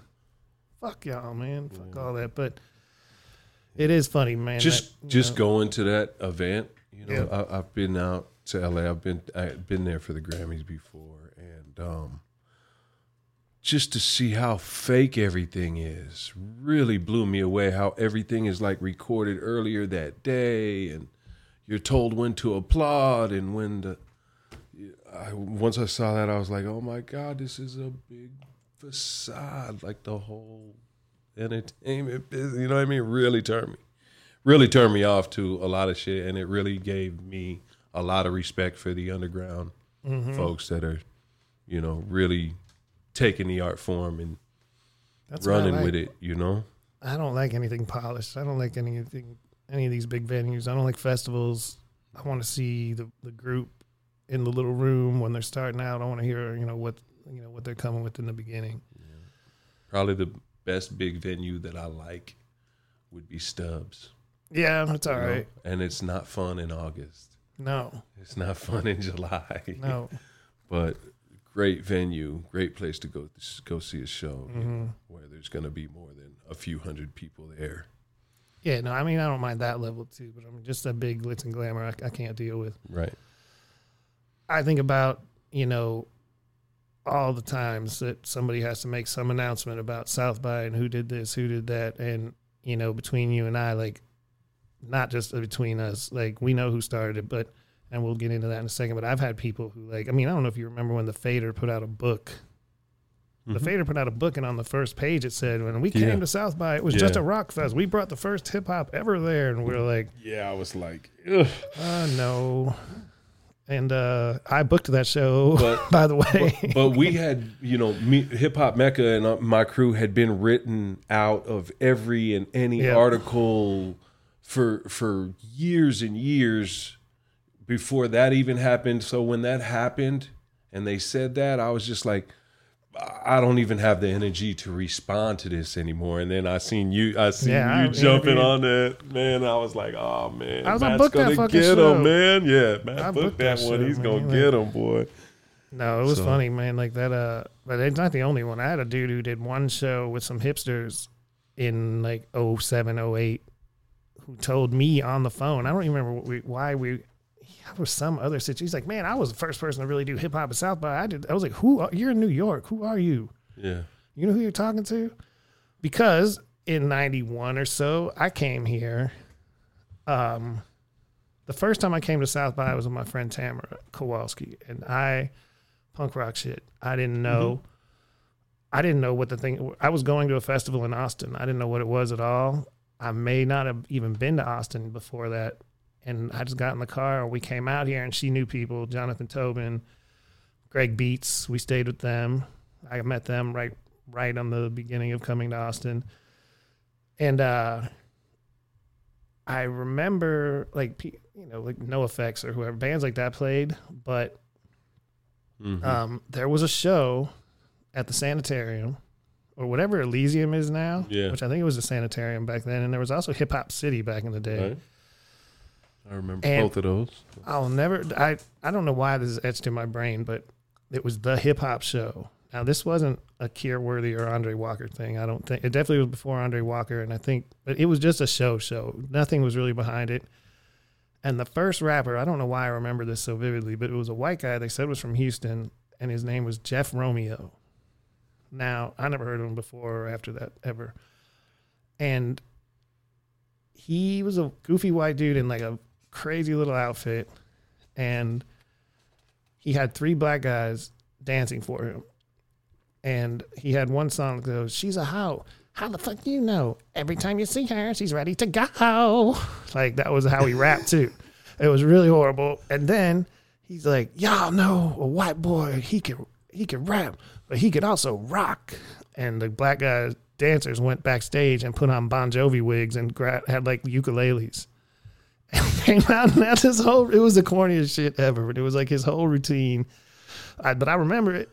Fuck y'all, man. Fuck all that. But it is funny, man. just that, just know, going to that event. You know, Yeah. I, I've been out to LA. I've been I've been there for the Grammys before, and um, just to see how fake everything is really blew me away. How everything is like recorded earlier that day, and you're told when to applaud and when to. I, once I saw that, I was like, "Oh my god, this is a big facade!" Like the whole entertainment business. You know what I mean? Really turned me, really turned me off to a lot of shit, and it really gave me a lot of respect for the underground Mm-hmm. folks that are, you know, really taking the art form and that's running like. with it. You know? I don't like anything polished. I don't like anything, any of these big venues. I don't like festivals. I want to see the, the group in the little room when they're starting out. I want to hear, you know, what you know what they're coming with in the beginning. Probably the best big venue that I like would be Stubb's. Yeah, that's all you know? right. And it's not fun in August. No, It's not fun in July. no. but great venue, great place to go go see a show Mm-hmm. know, where there's going to be more than a few hundred people there. Yeah, no. I mean, I don't mind that level too, but I'm just a big glitz and glamour. I, I can't deal with. Right. I think about, you know, all the times that somebody has to make some announcement about South by and who did this, who did that. And, you know, between you and I, like, not just between us, like, we know who started it, but, and we'll get into that in a second. But I've had people who, like, I mean, I don't know if you remember when the Fader put out a book. The Mhm. Fader put out a book, and on the first page it said, "When we Yeah. came to South by, it was just a rock fest. We brought the first hip hop ever there." And we are like, Yeah, I was like, Ugh. uh, no. And uh, I booked that show, But- by the way. but, but we had, you know, Hip Hop Mecca and uh, my crew had been written out of every and any Yeah. article for for years and years before that even happened. So when that happened and they said that, I was just like, I don't even have the energy to respond to this anymore. And then I seen you, I seen Yeah, you I jumping interviewed- on that, man. I was like, oh man, I was like, Matt's book gonna get show. him, man. Yeah, man, I book booked that, that one. shit, He's man. gonna Like- get him, boy. No, it was So- funny, man. Like that. Uh, but it's not the only one. I had a dude who did one show with some hipsters in like 07, 08 who told me on the phone. I don't even remember what we, why we. There was some other situation. He's like, "Man, I was the first person to really do hip hop in South by." I did. I was like, "Who? Are, you're in New York. Who are you? Yeah. You know who you're talking to?" Because in '91 or so, I came here. Um, the first time I came to South by was with my friend Tamara Kowalski, and I punk rock shit. I didn't know. I didn't know what the thing. I was going to a festival in Austin. I didn't know what it was at all. I may not have even been to Austin before that, and I just got in the car. We came out here, and she knew people: Jonathan Tobin, Greg Beets. We stayed with them. I met them right right on the beginning of coming to Austin, and uh, I remember like you know like NOFX or whoever bands like that played, but Mhm. um, there was a show at the sanitarium or whatever Elysium is now, Yeah. which I think it was the sanitarium back then, and there was also Hip Hop City back in the day. Right. I remember and both of those. I'll never. I I don't know why this is etched in my brain, but it was the hip hop show. Now this wasn't a Kier Worthy or Andre Walker thing. I don't think it definitely was before Andre Walker, and I think, but it was just a show. Show nothing was really behind it. And the first rapper, I don't know why I remember this so vividly, but it was a white guy. They said was from Houston, and his name was Jeff Romeo. Now I never heard of him before or after that ever, and he was a goofy white dude in like a crazy little outfit, and he had three black guys dancing for him. And he had one song that goes, She's a hoe. How the fuck do you know? Every time you see her, she's ready to go. Like that was how he rapped too. It was really horrible. And then he's like, Y'all know a white boy, he can he can rap, but he could also rock. And the black guys dancers went backstage and put on Bon Jovi wigs and gra- had like ukuleles. And came out and had this whole, it was the corniest shit ever. But it was like his whole routine. I, but I remember it.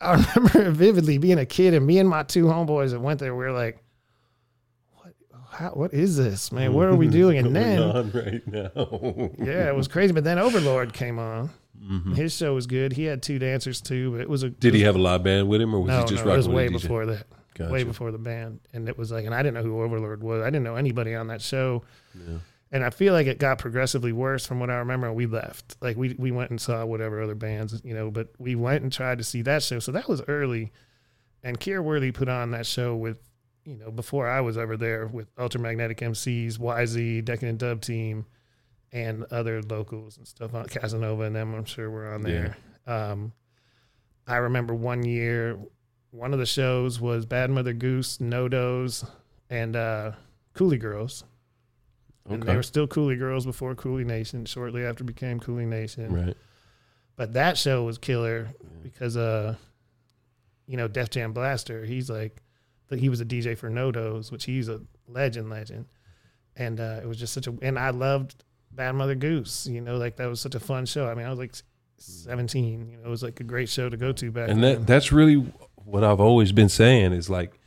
I remember it vividly being a kid and me and my two homeboys that went there, we were like, what, how, what is this, man? What are we doing? And then, right now. yeah, it was crazy. But then Overlord came on. Mm-hmm. His show was good. He had two dancers too, but it was a. Did was, he have a live band with him, or was no, he just no, rocking? It was way before that. Gotcha. Way before the band, and it was like, and I didn't know who Overlord was. I didn't know anybody on that show. Yeah. And I feel like it got progressively worse from what I remember. We left, like we we went and saw whatever other bands, you know, but we went and tried to see that show. So that was early, and Kier Worthy put on that show with, you know, before I was ever there with Ultramagnetic MCs, YZ, Decadent Dub Team, and other locals and stuff on Casanova and them. I'm sure were on there. Yeah. Um, I remember one year, one of the shows was Bad Mother Goose, NoDoz, and uh, Coolie Girls. Okay. And they were still Coolie Girls before Coolie Nation, shortly after became Coolie Nation. Right. But that show was killer because, uh, you know, Def Jam Blaster, he's like, he was a DJ for Nodos, which he's a legend, legend. And uh, it was just such a, and I loved Bad Mother Goose, you know, like that was such a fun show. I mean, I was like 17, you know, it was like a great show to go to back And that, that's really what I've always been saying is like,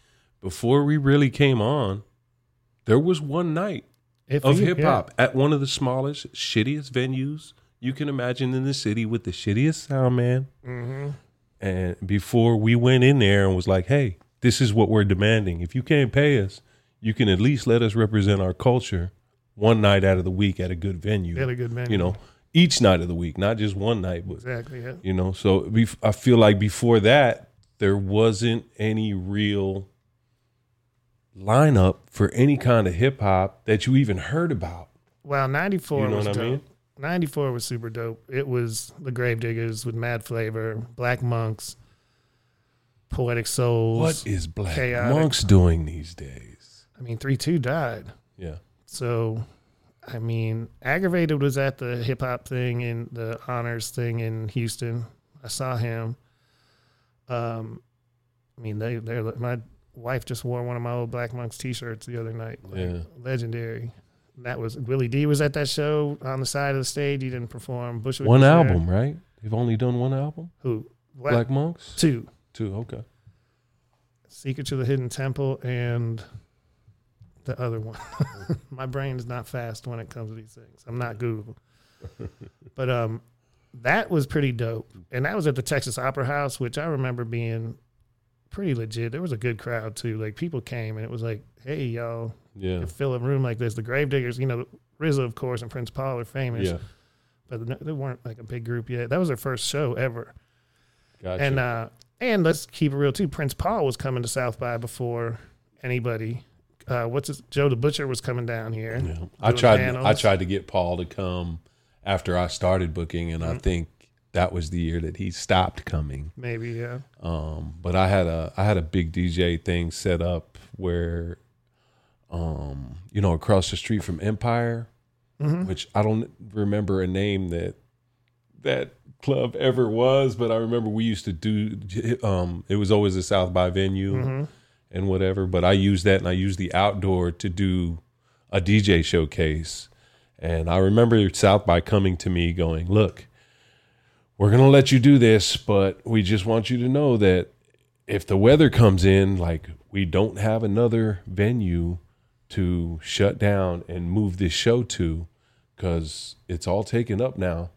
before we really came on, there was one night if of hip hop yeah. at one of the smallest, shittiest venues you can imagine in the city with the shittiest sound man. Mm-hmm. And before we went in there and was like, hey, this is what we're demanding. If you can't pay us, you can at least let us represent our culture one night out of the week at a good venue. At a good venue. You know, each night of the week, not just one night. But, exactly. Yeah. You know, so I feel like before that, there wasn't any real lineup for any kind of hip hop that you even heard about. Well, 94 you know was dope. I mean? 94 was super dope. It was the Gravediggaz with Mad Flavor, Black Monks, Poetic Souls. What is Black Chaotic. Monks doing these days? I mean, 3 2 died. Yeah. So, I mean, Aggravated was at the hip hop thing in the honors thing in Houston. I saw him. Um, I mean, they they're my wife just wore one of my old Black Monks T-shirts the other night. Like, yeah, legendary. That was Willie D was at that show on the side of the stage. He didn't perform. Bushwick one album, there. right? They've only done one album. Who? What? Black Monks. Two. Two. Okay. Secret to the Hidden Temple and the other one. my brain is not fast when it comes to these things. I'm not Google. but um, that was pretty dope, and that was at the Texas Opera House, which I remember being pretty legit. There was a good crowd too. Like people came and it was like, hey y'all, yeah, fill a room like this. The Gravediggaz, you know, RZA of course and Prince Paul are famous. Yeah, but they weren't like a big group yet. That was their first show ever. Gotcha. And uh, and let's keep it real too. Prince Paul was coming to South by before anybody. Uh, what's his, Joe the Butcher was coming down here. Yeah. I tried. Panels. I tried to get Paul to come after I started booking, and mm-hmm. I think that was the year that he stopped coming. Maybe, yeah. Um, but I had a I had a big DJ thing set up where, um, you know, across the street from Empire, mm-hmm. which I don't remember a name that that club ever was, but I remember we used to do. Um, it was always a South by venue mm-hmm. and whatever. But I used that, and I used the outdoor to do a DJ showcase. And I remember South by coming to me, going, "Look." We're going to let you do this, but we just want you to know that if the weather comes in, like we don't have another venue to shut down and move this show to because it's all taken up now.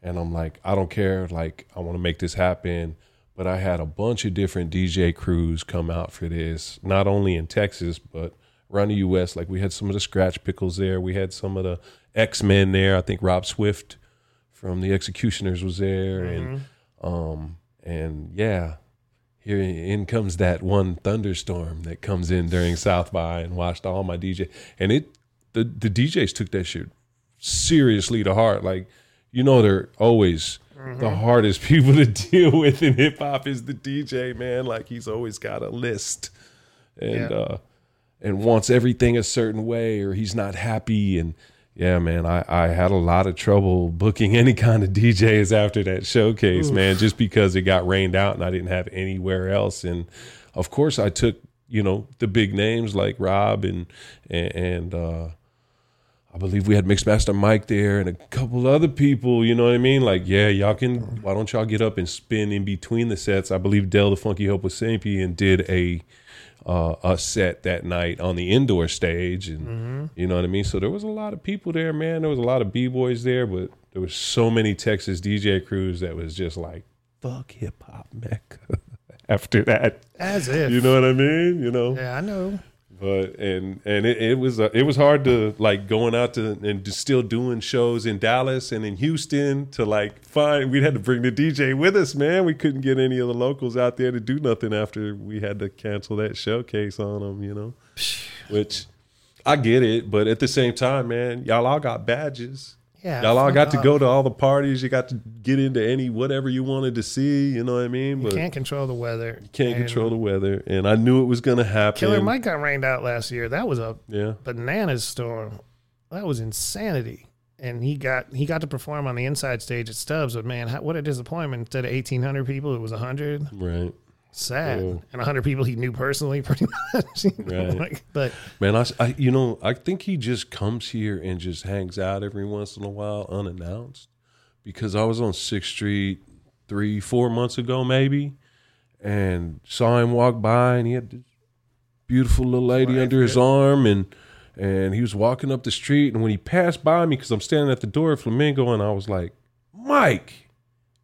And I'm like, I don't care. Like, I want to make this happen. But I had a bunch of different DJ crews come out for this, not only in Texas, but around the U.S. Like, we had some of the Scratch Picklz there. We had some of the X Men there. I think Rob Swift from the X-Ecutioners was there. Mm-hmm. And, um, and yeah, here in comes that one thunderstorm that comes in during South by and watched all my DJ. And it, the, the DJs took that shit seriously to heart. Like, you know, they're always mm-hmm. the hardest people to deal with in hip hop is the DJ, man. Like, he's always got a list and, yeah. uh, and wants everything a certain way, or he's not happy. And yeah, man, I, I had a lot of trouble booking any kind of DJs after that showcase, Oof. man, just because it got rained out and I didn't have anywhere else. And of course, I took you know the big names like Rob and and, and uh, I believe we had Mixmaster Mike there and a couple other people. You know what I mean? Like, yeah, y'all can. Why don't y'all get up and spin in between the sets? I believe Del the Funky Hope with and did a uh, a set that night on the indoor stage, and mm-hmm. you know what I mean. So there was a lot of people there, man. There was a lot of b boys there, but there was so many Texas DJ crews that was just like fuck hip hop mecca. After that, as if you know what I mean, you know. Yeah, I know but and and it, it was uh, it was hard to like going out to and still doing shows in Dallas and in Houston to like find we had to bring the DJ with us man. We couldn't get any of the locals out there to do nothing after we had to cancel that showcase on them you know? Which I get it but at the same time man y'all all got badges yeah, y'all all got to go to all the parties. You got to get into any whatever you wanted to see. You know what I mean? But you can't control the weather. You can't control the weather, and I knew it was going to happen. Killer Mike got rained out last year. That was a yeah. bananas storm. That was insanity. And he got he got to perform on the inside stage at Stubb's, but man, what a disappointment! Instead of eighteen hundred people, it was hundred. Right sad. And 100 people he knew personally pretty much right. like, but man I, I, you know i think he just comes here and just hangs out every once in a while unannounced. Because i was on sixth street three four months ago maybe and saw him walk by and he had this beautiful little lady under his arm and and he was walking up the street and when he passed by me because i'm standing at the door of flamingo and i was like mike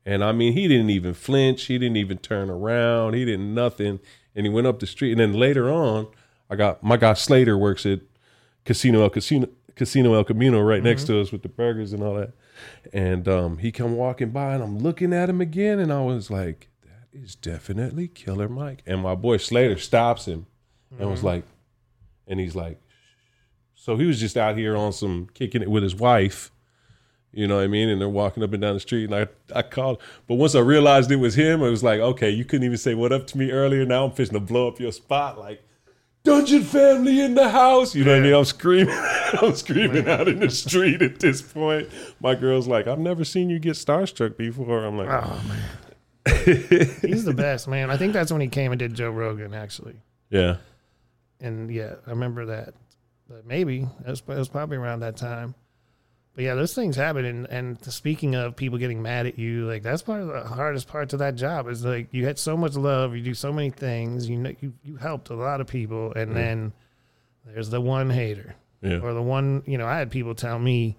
and I mean, he didn't even flinch. He didn't even turn around. He didn't nothing. And he went up the street. And then later on, I got my guy Slater works at Casino El Casino Casino El Camino right mm-hmm. next to us with the burgers and all that. And um, he come walking by, and I'm looking at him again, and I was like, "That is definitely Killer Mike." And my boy Slater stops him and mm-hmm. was like, and he's like, so he was just out here on some kicking it with his wife you know what I mean? And they're walking up and down the street, and I, I called. But once I realized it was him, I was like, okay, you couldn't even say what up to me earlier. Now I'm fishing to blow up your spot. Like, Dungeon family in the house. You know what I mean? I'm screaming. I'm screaming out in the street at this point. My girl's like, I've never seen you get starstruck before. I'm like, oh man. He's the best, man. I think that's when he came and did Joe Rogan, actually. Yeah. And yeah, I remember that. But maybe it was, it was probably around that time. But yeah, those things happen. And, and speaking of people getting mad at you, like that's part of the hardest part to that job is like you had so much love, you do so many things, you know, you, you helped a lot of people. And mm. then there's the one hater yeah. or the one, you know, I had people tell me,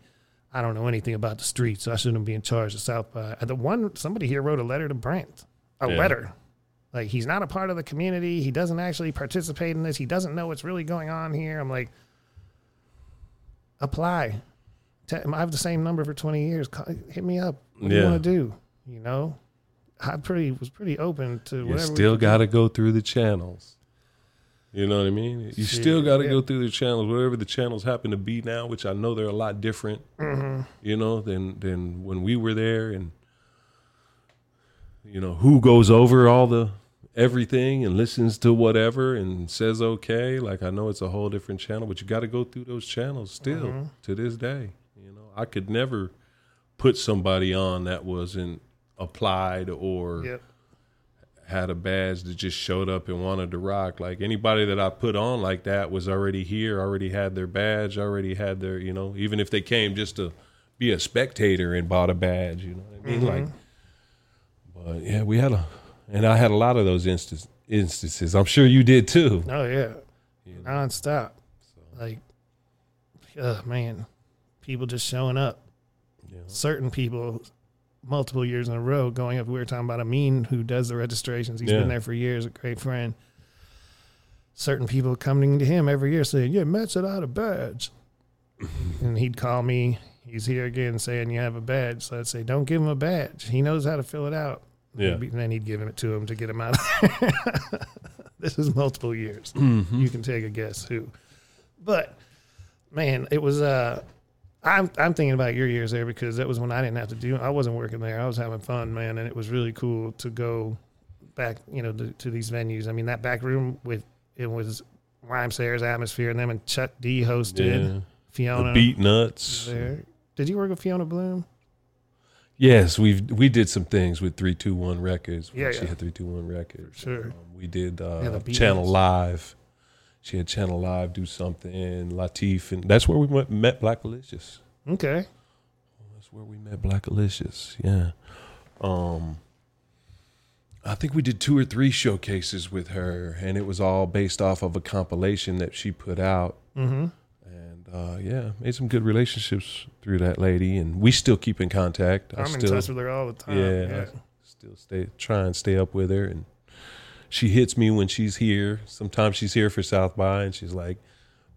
I don't know anything about the streets, so I shouldn't be in charge of South by. The one, somebody here wrote a letter to Brent, a yeah. letter. Like he's not a part of the community. He doesn't actually participate in this. He doesn't know what's really going on here. I'm like, apply I have the same number for 20 years. Hit me up. What do you want to do? You know, I pretty was pretty open to whatever. You still got to go through the channels. You know what I mean? You Shit, still got to yeah. go through the channels, whatever the channels happen to be now, which I know they're a lot different. Mm-hmm. You know, than than when we were there, and you know who goes over all the everything and listens to whatever and says okay. Like I know it's a whole different channel, but you got to go through those channels still mm-hmm. to this day. I could never put somebody on that wasn't applied or yep. had a badge that just showed up and wanted to rock. Like anybody that I put on like that was already here, already had their badge, already had their, you know, even if they came just to be a spectator and bought a badge, you know what I mean? Mm-hmm. Like, but yeah, we had a, and I had a lot of those instances. Instances, I'm sure you did too. Oh yeah, you know? nonstop. So. Like, oh man, people just showing up. Yeah. Certain people, multiple years in a row, going up. We were talking about Amin, who does the registrations. He's Yeah. been there for years, a great friend. Certain people coming to him every year saying, "Yeah, Matt said I had a badge," and he'd call me. He's here again saying you have a badge. So I'd say, "Don't give him a badge. He knows how to fill it out." Yeah. And then he'd give it to him to get him out of there. this is multiple years. Mm-hmm. You can take a guess who. But man, it was uh I'm I'm thinking about your years there because that was when I didn't have to do I wasn't working there. I was having fun, man, and it was really cool to go back, you know, to, to these venues. I mean, that back room with it was Rhymesayers atmosphere and them and Chuck D hosted Yeah. Fiona The Beatnuts. there. Did you work with Fiona Bloom? Yes, we we did some things with three two one records. Yeah, she yeah. had three two one records. Sure. Um, we did uh, Yeah, Channel. Live. She had Channel Live do something. Latif, and that's where we met, met Blackalicious. Okay. That's where we met Blackalicious. Yeah. Um, I think we did two or three showcases with her, and it was all based off of a compilation that she put out. Mm-hmm. And uh, yeah, made some good relationships through that lady, and we still keep in contact. I I'm in still, touch with her all the time. yeah, yeah. I still stay try and stay up with her, and she hits me when she's here. Sometimes she's here for South by, and she's like,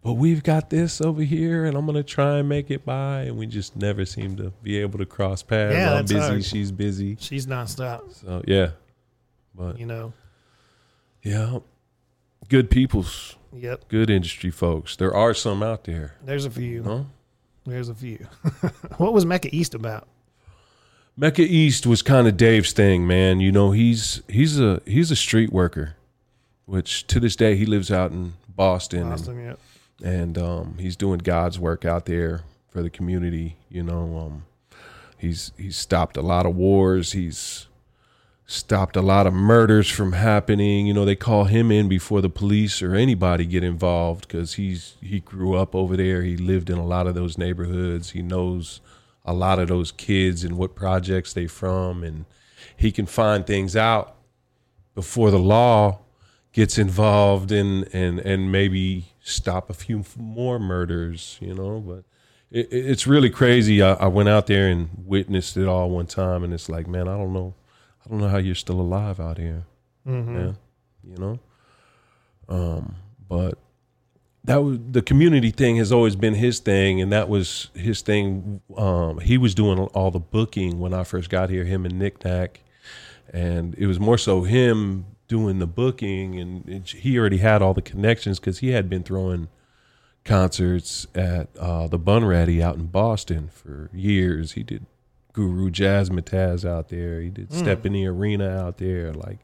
"But we've got this over here, and I'm gonna try and make it by." And we just never seem to be able to cross paths. Yeah, I'm that's busy, hard. she's busy, She's nonstop, so yeah. But you know. yeah, good peoples, Yep. good industry folks. There are some out there. There's a few. Huh? There's a few. what was Mecca East about? Mecca East was kind of Dave's thing, man. You know, he's he's a he's a street worker, which to this day he lives out in Boston, and- Austin, yep. and, um, he's doing God's work out there for the community. You know, um, he's he's stopped a lot of wars. He's stopped a lot of murders from happening. You know, they call him in before the police or anybody get involved because he's he grew up over there. He lived in a lot of those neighborhoods. He knows a lot of those kids and what projects they from, and he can find things out before the law gets involved and and and maybe stop a few more murders. You know, but. It, it- it's really crazy. I, I went out there and witnessed it all one time, and it's like, man, I don't know, I don't know how you're still alive out here Mm-hmm. man. You know, um, but that was the community thing has always been his thing, and that was his thing. Um, he was doing all the booking when I first got here. Him and Nick Nack, and it was more so him doing the booking, and it, he already had all the connections because he had been throwing concerts at uh, the Bunratty out in Boston for years. He did Guru Jazzmatazz out there. He did Step in the Arena out there, like,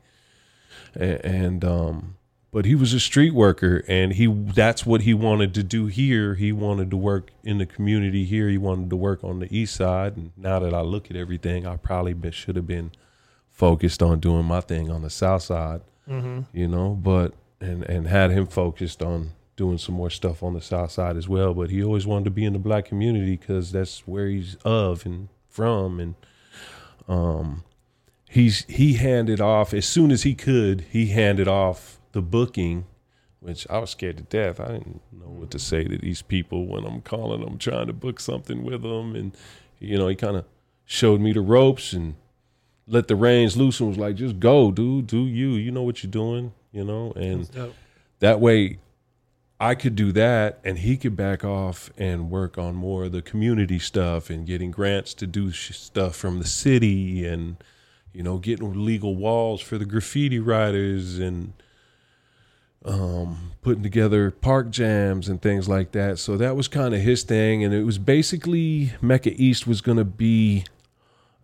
a- and um, but he was a street worker, and he that's what he wanted to do here. He wanted to work in the community here. He wanted to work on the east side. And now that I look at everything, I probably been, should have been focused on doing my thing on the south side Mm-hmm. you know, but and and had him focused on doing some more stuff on the south side as well. But he always wanted to be in the black community because that's where he's of and from, and um, he's he handed off as soon as he could. He handed off the booking, which I was scared to death. I didn't know what to say to these people when I'm calling them trying to book something with them, and you know, he kind of showed me the ropes and let the reins loose and was like, just go, dude, do you. You know what you're doing, you know? And that way I could do that and he could back off and work on more of the community stuff and getting grants to do sh- stuff from the city and, you know, getting legal walls for the graffiti writers and um, putting together park jams and things like that. So that was kind of his thing. And it was basically Mecca East was going to be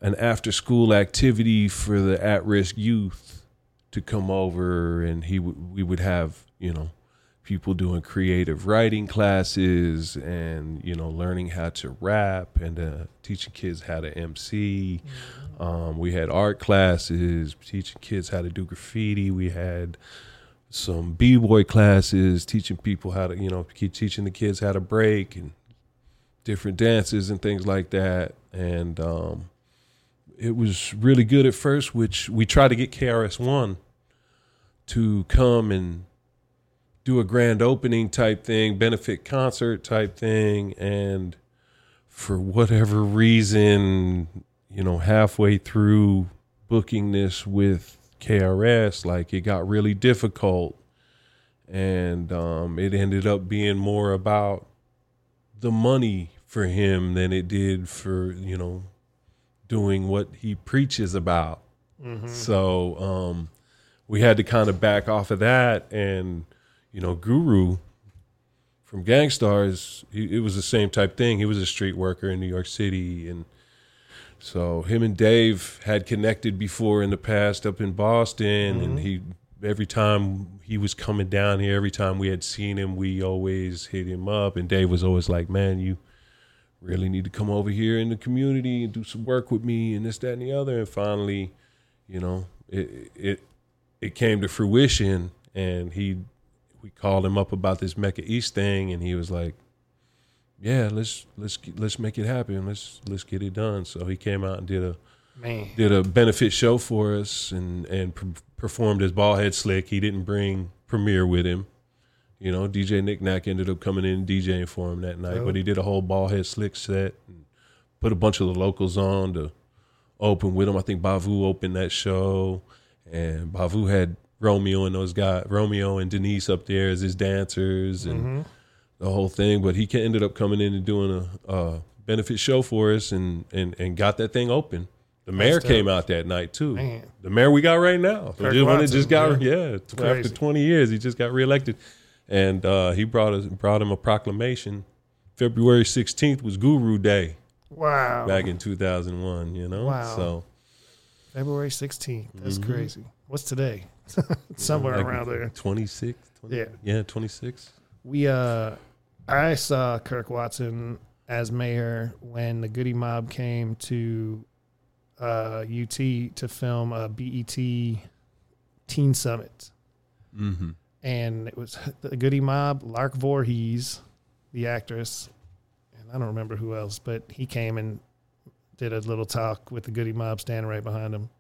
an after school activity for the at risk youth to come over and he would we would have you know people doing creative writing classes and you know learning how to rap and uh, teaching kids how to MC. Um, we had art classes teaching kids how to do graffiti. We had some b-boy classes teaching people how to you know keep teaching the kids how to break and different dances and things like that. And um, it was really good at first, which we tried to get KRS One to come and do a grand opening type thing, benefit concert type thing, and for whatever reason, you know, halfway through booking this with KRS, like it got really difficult. And um, it ended up being more about the money for him than it did for, you know, doing what he preaches about. Mm-hmm. So um, we had to kind of back off of that. And, you know, Guru from Gang Starr,s he, it was the same type thing. He was a street worker in New York City. And so him and Dave had connected before in the past up in Boston. Mm-hmm. And he, every time he was coming down here, every time we had seen him, we always hit him up. And Dave was always like, man, you, really need to come over here in the community and do some work with me and this, that, and the other. And finally, you know, it it it came to fruition and he we called him up about this Mecca East thing and he was like, Yeah, let's let's let's make it happen. Let's let's get it done. So he came out and did a Man. did a benefit show for us and and performed as Baldhead Slick. He didn't bring Premier with him. You know, DJ Nick Nack ended up coming in and DJing for him that night, oh. but he did a whole Baldhead Slick set and put a bunch of the locals on to open with him. I think Bavu opened that show, and Bavu had Romeo and those guys, Romeo and Denise up there as his dancers and mm-hmm. The whole thing. But he ended up coming in and doing a, a benefit show for us and, and, and got that thing open. The mayor came out that night too. Man. The mayor we got right now. Kirk just, Watson, just got yeah, yeah after twenty years, he just got reelected and uh, he brought us brought him a proclamation. February sixteenth was Guru Day. Wow! Back in two thousand one, you know. Wow. So February sixteenth. That's mm-hmm. crazy. What's today? Somewhere like around there. Twenty six. Yeah. Yeah. Twenty six. We uh, I saw Kirk Watson as mayor when the Goodie Mob came to uh, UT to film a BET Teen Summit. Mm-hmm and it was the Goodie Mob, Lark Voorhees, the actress, and I don't remember who else, but he came and did a little talk with the Goodie Mob standing right behind him,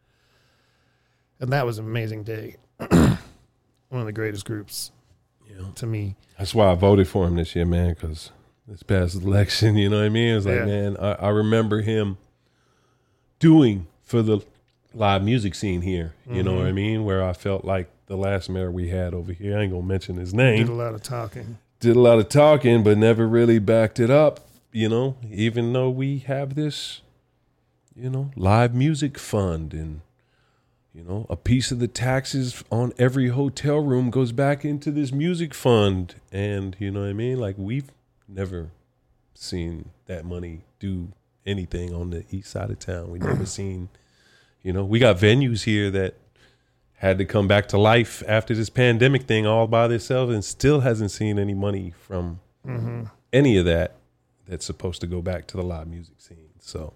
and that was an amazing day. One of the greatest groups, yeah. to me. That's why I voted for him this year, man, because this past election, you know what I mean? It's like, yeah. man, I, I remember him doing for the live music scene here. You mm-hmm. know what I mean? Where I felt like the last mayor we had over here. I ain't gonna mention his name. Did a lot of talking. Did a lot of talking, but never really backed it up. You know, even though we have this, you know, live music fund and you know, a piece of the taxes on every hotel room goes back into this music fund. And you know what I mean? Like we've never seen that money do anything on the east side of town. We never seen, you know, we got venues here that had to come back to life after this pandemic thing all by themselves and still hasn't seen any money from mm-hmm. any of that that's supposed to go back to the live music scene. So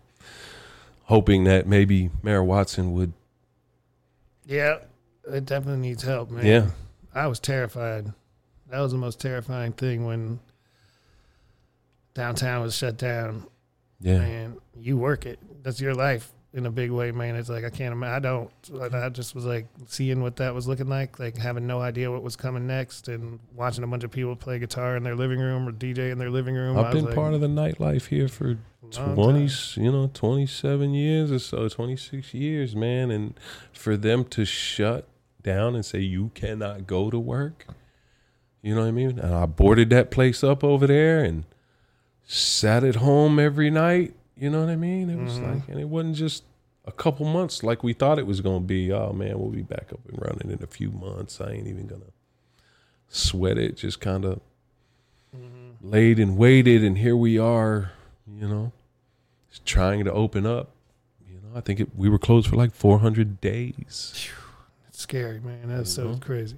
hoping that maybe Mayor Watson would Yeah, it definitely needs help, man. Yeah. I was terrified. That was the most terrifying thing when downtown was shut down. Yeah. And you work it. That's your life in a big way, man. It's like I can't imagine. I don't. I just was like seeing what that was looking like, like having no idea what was coming next, and watching a bunch of people play guitar in their living room or DJ in their living room. I've been like, part of the nightlife here for twenty, you know, twenty seven years or so, twenty six years, man. And for them to shut down and say you cannot go to work, you know what I mean? And I boarded that place up over there and sat at home every night you know what I mean? It was mm-hmm. like, and it wasn't just a couple months like we thought it was going to be. Oh man, we'll be back up and running in a few months. I ain't even gonna sweat it. Just kind of mm-hmm. laid and waited, and here we are. You know, just trying to open up. You know, I think it, we were closed for like 400 days. It's scary, man. That's so crazy.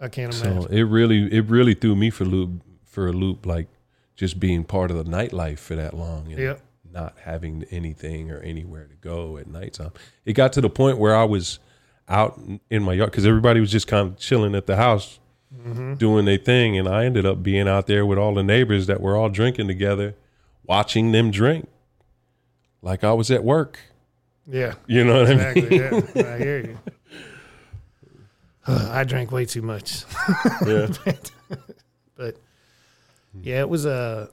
I can't imagine. So it really, it really threw me for loop for a loop. Like just being part of the nightlife for that long and yep. not having anything or anywhere to go at nighttime. It got to the point where I was out in my yard because everybody was just kind of chilling at the house mm-hmm. doing their thing. And I ended up being out there with all the neighbors that were all drinking together, watching them drink like I was at work. Yeah. You know what exactly, I mean? Yeah, I hear you. I drank way too much. Yeah. but yeah, it was a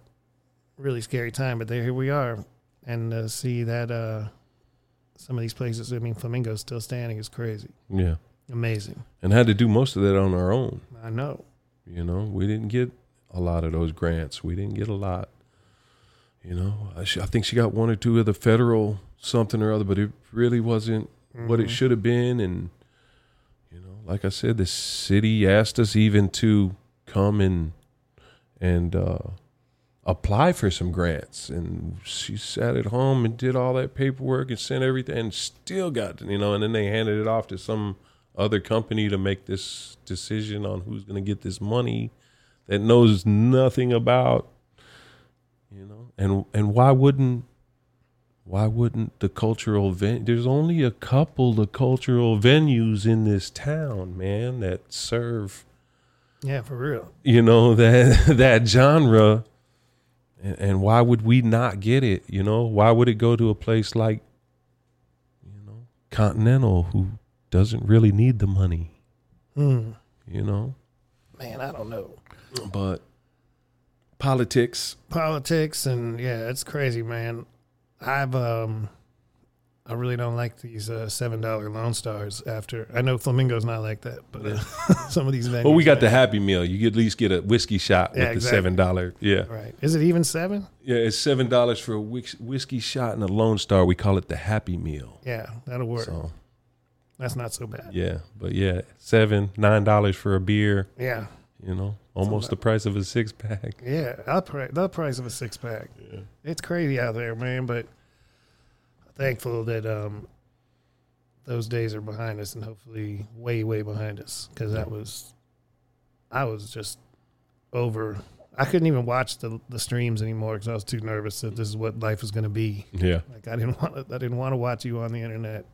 really scary time. But there, here we are, and uh, see that uh, some of these places. I mean, Flamingo's still standing is crazy. Yeah, amazing. And had to do most of that on our own. I know. You know, we didn't get a lot of those grants. We didn't get a lot. You know, I, sh- I think she got one or two of the federal something or other, but it really wasn't mm-hmm. what it mm-hmm. should have been. And you know, like I said, the city asked us even to come and and uh, apply for some grants, and she sat at home and did all that paperwork and sent everything, and still got you know, and then they handed it off to some other company to make this decision on who's going to get this money that knows nothing about you know? And and why wouldn't why wouldn't the cultural ven- there's only a couple of cultural venues in this town man that serve yeah for real. You know that that genre and, and why would we not get it you know? Why would it go to a place like you know continental who doesn't really need the money? Mm. you know? Man i don't know. But politics, politics, and yeah, it's crazy, man. I've um, I really don't like these uh, seven dollar Lone Stars. After I know Flamingo's not like that, but uh, some of these venues. Well, we got the Happy Meal. You could at least get a whiskey shot with exactly. the seven dollar. Yeah, right. Is it even seven? Yeah, it's seven dollars for a whiskey shot and a Lone Star. We call it the Happy Meal. Yeah, that'll work. So, that's not so bad. Yeah, but yeah, seven nine dollars for a beer. Yeah, you know, almost the price of a six pack. Yeah, the price of a six pack. Yeah. It's crazy out there, man. But thankful that um, those days are behind us, and hopefully way, way behind us. Because that was, I was just over. I couldn't even watch the the streams anymore because I was too nervous that this is what life was going to be. Yeah, like I didn't want I didn't want to watch you on the internet.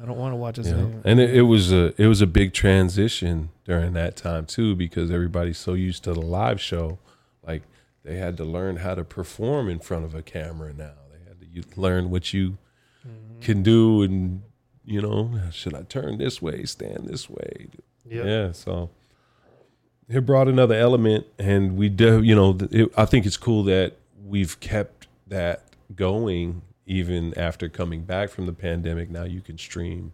I don't want to watch this. Yeah. And it, it, was a it was a big transition during that time too because everybody's so used to the live show, like they had to learn how to perform in front of a camera now. To learn what you mm-hmm. can do, and you know, should I turn this way, stand this way? Yep. Yeah. So it brought another element, and we do. You know, it, I think it's cool that we've kept that going even after coming back from the pandemic, now you can stream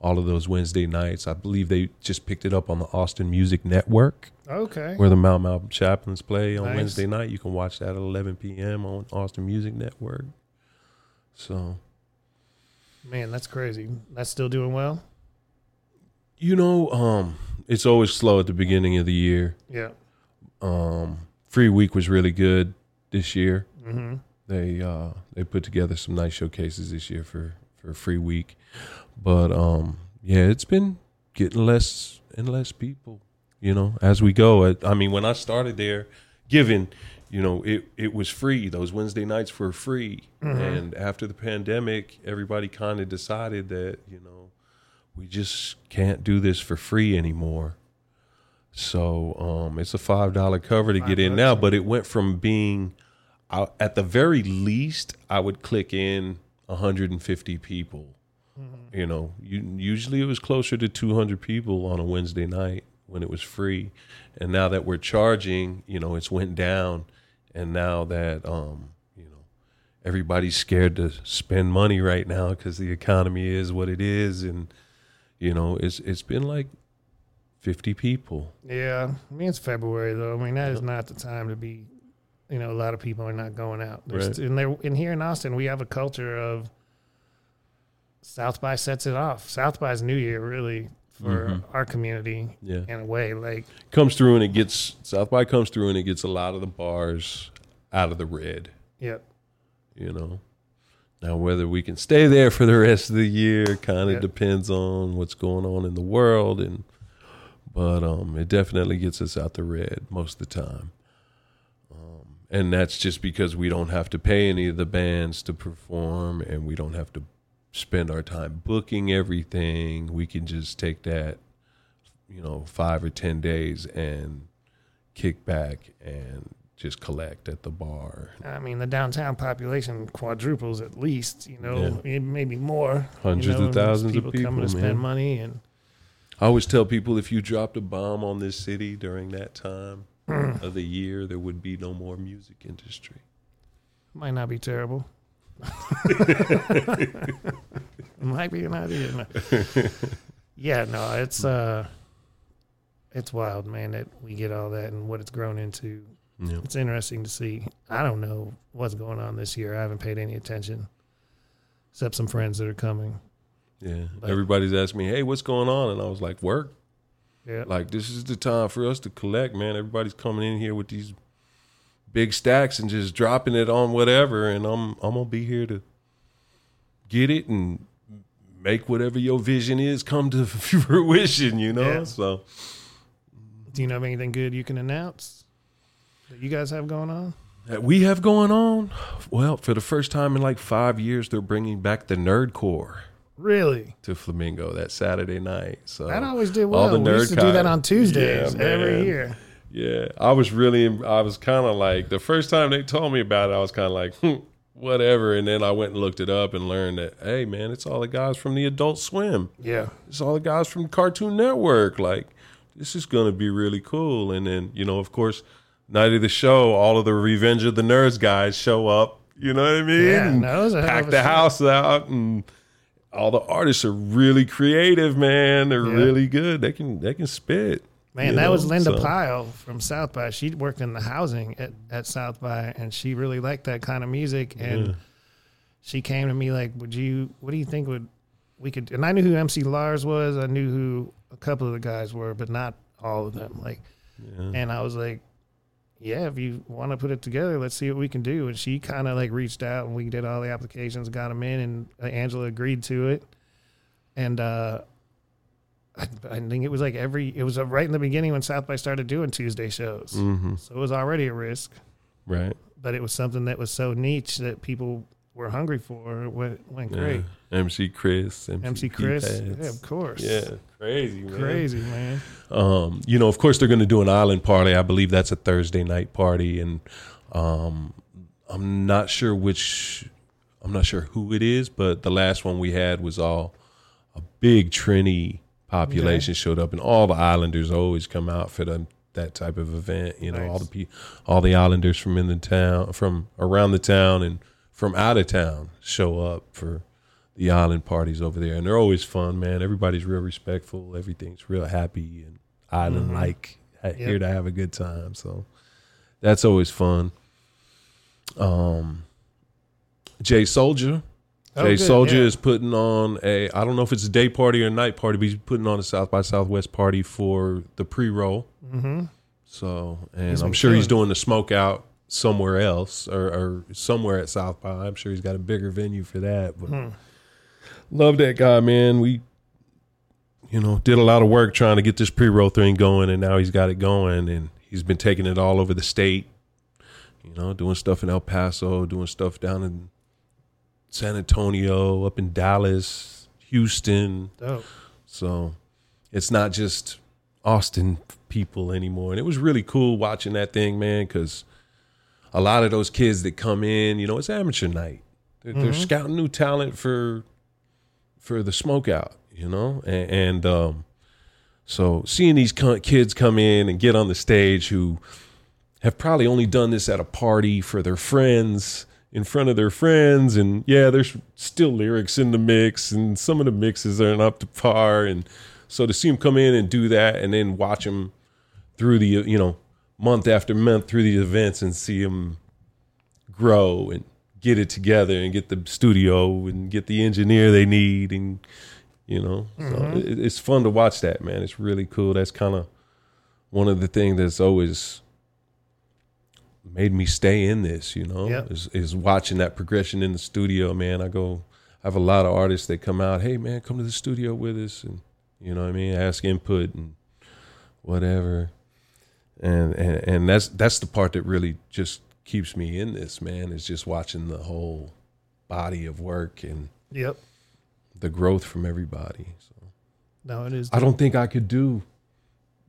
all of those Wednesday nights. I believe they just picked it up on the Austin Music Network. Okay. Where the Mau Mau Chaplains play on nice. Wednesday night. You can watch that at 11 p.m. on Austin Music Network. So. Man, that's crazy. That's still doing well? You know, um, it's always slow at the beginning of the year. Yeah. Um, Free Week was really good this year. Mm-hmm. They uh, they put together some nice showcases this year for for a free week, but um, yeah, it's been getting less and less people. You know, as we go. I, I mean, when I started there, given you know it it was free. Those Wednesday nights were free, mm-hmm. and after the pandemic, everybody kind of decided that you know we just can't do this for free anymore. So um, it's a five dollar cover to five get in now, but it went from being I, at the very least, I would click in 150 people. Mm-hmm. You know, you, usually it was closer to 200 people on a Wednesday night when it was free, and now that we're charging, you know, it's went down, and now that um, you know, everybody's scared to spend money right now because the economy is what it is, and you know, it's it's been like 50 people. Yeah, I mean it's February though. I mean that is not the time to be you know, a lot of people are not going out. right. And there, in here in Austin, we have a culture of South by sets it off. South by's New Year, really, for mm-hmm. our community. Yeah. in a way, like comes through and it gets South by comes through and it gets a lot of the bars out of the red. Yep. You know. Now, whether we can stay there for the rest of the year kind of yep. depends on what's going on in the world, and but um, it definitely gets us out the red most of the time and that's just because we don't have to pay any of the bands to perform and we don't have to spend our time booking everything we can just take that you know 5 or 10 days and kick back and just collect at the bar. I mean, the downtown population quadruples at least, you know, yeah. maybe more. Hundreds you know, of thousands people of people coming to man. spend money and I always tell people if you dropped a bomb on this city during that time, mm. of the year, there would be no more music industry. Might not be terrible. Might be an idea. No. Yeah, no, it's uh, it's wild, man. That we get all that and what it's grown into. Yeah. It's interesting to see. I don't know what's going on this year. I haven't paid any attention, except some friends that are coming. Yeah. But- Everybody's asking me, hey, what's going on? And I was like, work. Yeah, Like, this is the time for us to collect, man. Everybody's coming in here with these big stacks and just dropping it on whatever. And I'm, I'm to be here to get it and make whatever your vision is come to fruition, you know? Yeah. So, do you know of anything good you can announce that you guys have going on? that we have going on, well, for the first time in like five years, they're bringing back the Nerd Core Really? to Flamingo that Saturday night. So That always did all well. the we used to nerd do that on Tuesdays Yeah, every year. Yeah, I was really, I was kind of like the first time they told me about it, I was kind of like, hmm, whatever. And then I went and looked it up and learned that, hey, man, it's all the guys from the Adult Swim. Yeah. It's all the guys from Cartoon Network. Like, this is gonna be really cool. And then, you know, of course, night of the show, all of the Revenge of the Nerds guys show up. You know what I mean? Yeah, And no, pack the show. house out and. All the artists are really creative, man. They're Yeah. really good. They can they can spit. Man, you that was Linda so- Pyle from South by. She worked in the housing at, at South by, and she really liked that kind of music. And Yeah. she came to me like, "Would you? What do you think would we could?" And I knew who MC Lars was. I knew who a couple of the guys were, but not all of them. Like, Yeah. and I was like, "Yeah, if you want to put it together, let's see what we can do." And she kind of like reached out, and we did all the applications, got them in, and Angela agreed to it. And uh, I, I think it was like every it was uh, right in the beginning when South by started doing Tuesday shows, hmm so it was already a risk, Right. but it was something that was so niche that people were hungry for. Went, went great. Yeah. MC Chris. MC, MC Chris, yeah, of course, Yeah. Crazy, man. crazy man. Um, you know, of course they're going to do an island party. I believe that's a Thursday night party, and um, I'm not sure which. I'm not sure who it is, but the last one we had was all a big Trini population showed up, and all the Islanders always come out for them that type of event. You know, all the pe- all the Islanders from in the town, from around the town, and from out of town show up for the island parties over there, and they're always fun, man. Everybody's real respectful. Everything's real happy and island like, here to have a good time. So that's always fun. Um, Jay Soldier. Oh, Jay Soldier yeah. is putting on a I don't know if it's a day party or a night party, but he's putting on a South by Southwest party for the pre roll. Mm-hmm. So, and He's I'm sure he's doing the smoke out somewhere else or, or somewhere at South by. I'm sure he's got a bigger venue for that. But Hmm. love that guy, man. We, you know, did a lot of work trying to get this pre roll thing going, and now he's got it going, and he's been taking it all over the state. You know, doing stuff in El Paso, doing stuff down in San Antonio, up in Dallas, Houston. Dope. So it's not just Austin people anymore. And it was really cool watching that thing, man, because a lot of those kids that come in, you know, it's amateur night. They're, they're scouting new talent for for the smoke out, you know, and, and um, so seeing these kids come in and get on the stage who have probably only done this at a party for their friends in front of their friends and yeah there's still lyrics in the mix and some of the mixes aren't up to par and so to see them come in and do that and then watch them through the you know month after month through the events and see them grow and get it together and get the studio and get the engineer they need and you know so mm-hmm. it, it's fun to watch that man. It's really cool. That's kind of one of the things that's always made me stay in this you know Yep. is, is watching that progression in the studio man i go i have a lot of artists that come out hey man come to the studio with us and you know what i mean ask input and whatever and and, and that's that's the part that really just keeps me in this man is just watching the whole body of work and Yep. the growth from everybody so No, it is. I don't think I could do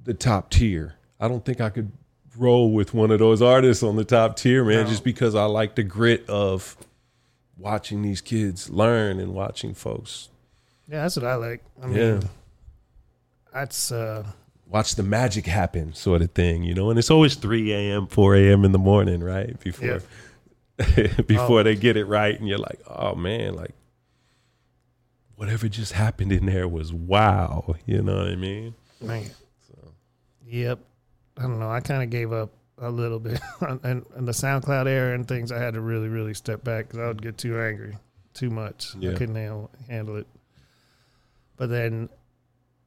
the top tier. I don't think I could roll with one of those artists on the top tier, man, No. just because I like the grit of watching these kids learn and watching folks. Yeah, that's what I like. I mean, Yeah. that's uh, watch the magic happen, sort of thing, you know. And it's always three a.m., four a.m. in the morning, right before yeah. before oh. they get it right, and you're like, oh man, like whatever just happened in there was wow. You know what I mean? Man. So. Yep. I don't know. I kind of gave up a little bit, and, and the SoundCloud era and things. I had to really, really step back because I would get too angry, too much. Yeah. I couldn't handle, handle it. But then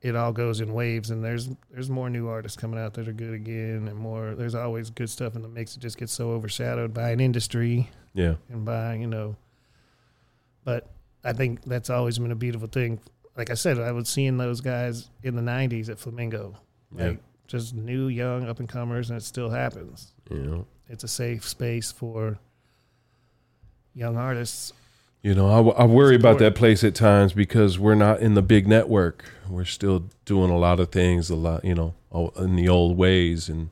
it all goes in waves, and there's there's more new artists coming out that are good again, and more. There's always good stuff in the mix. It just gets so overshadowed by an industry, yeah, and by you know. But I think that's always been a beautiful thing. Like I said, I was seeing those guys in the '90s at Flamingo, like yeah. Just new, young, up and comers, and it still happens. Yeah, it's a safe space for young artists you know, I, I worry about that place at times because we're not in the big network. We're still doing a lot of things a lot, you know, in the old ways and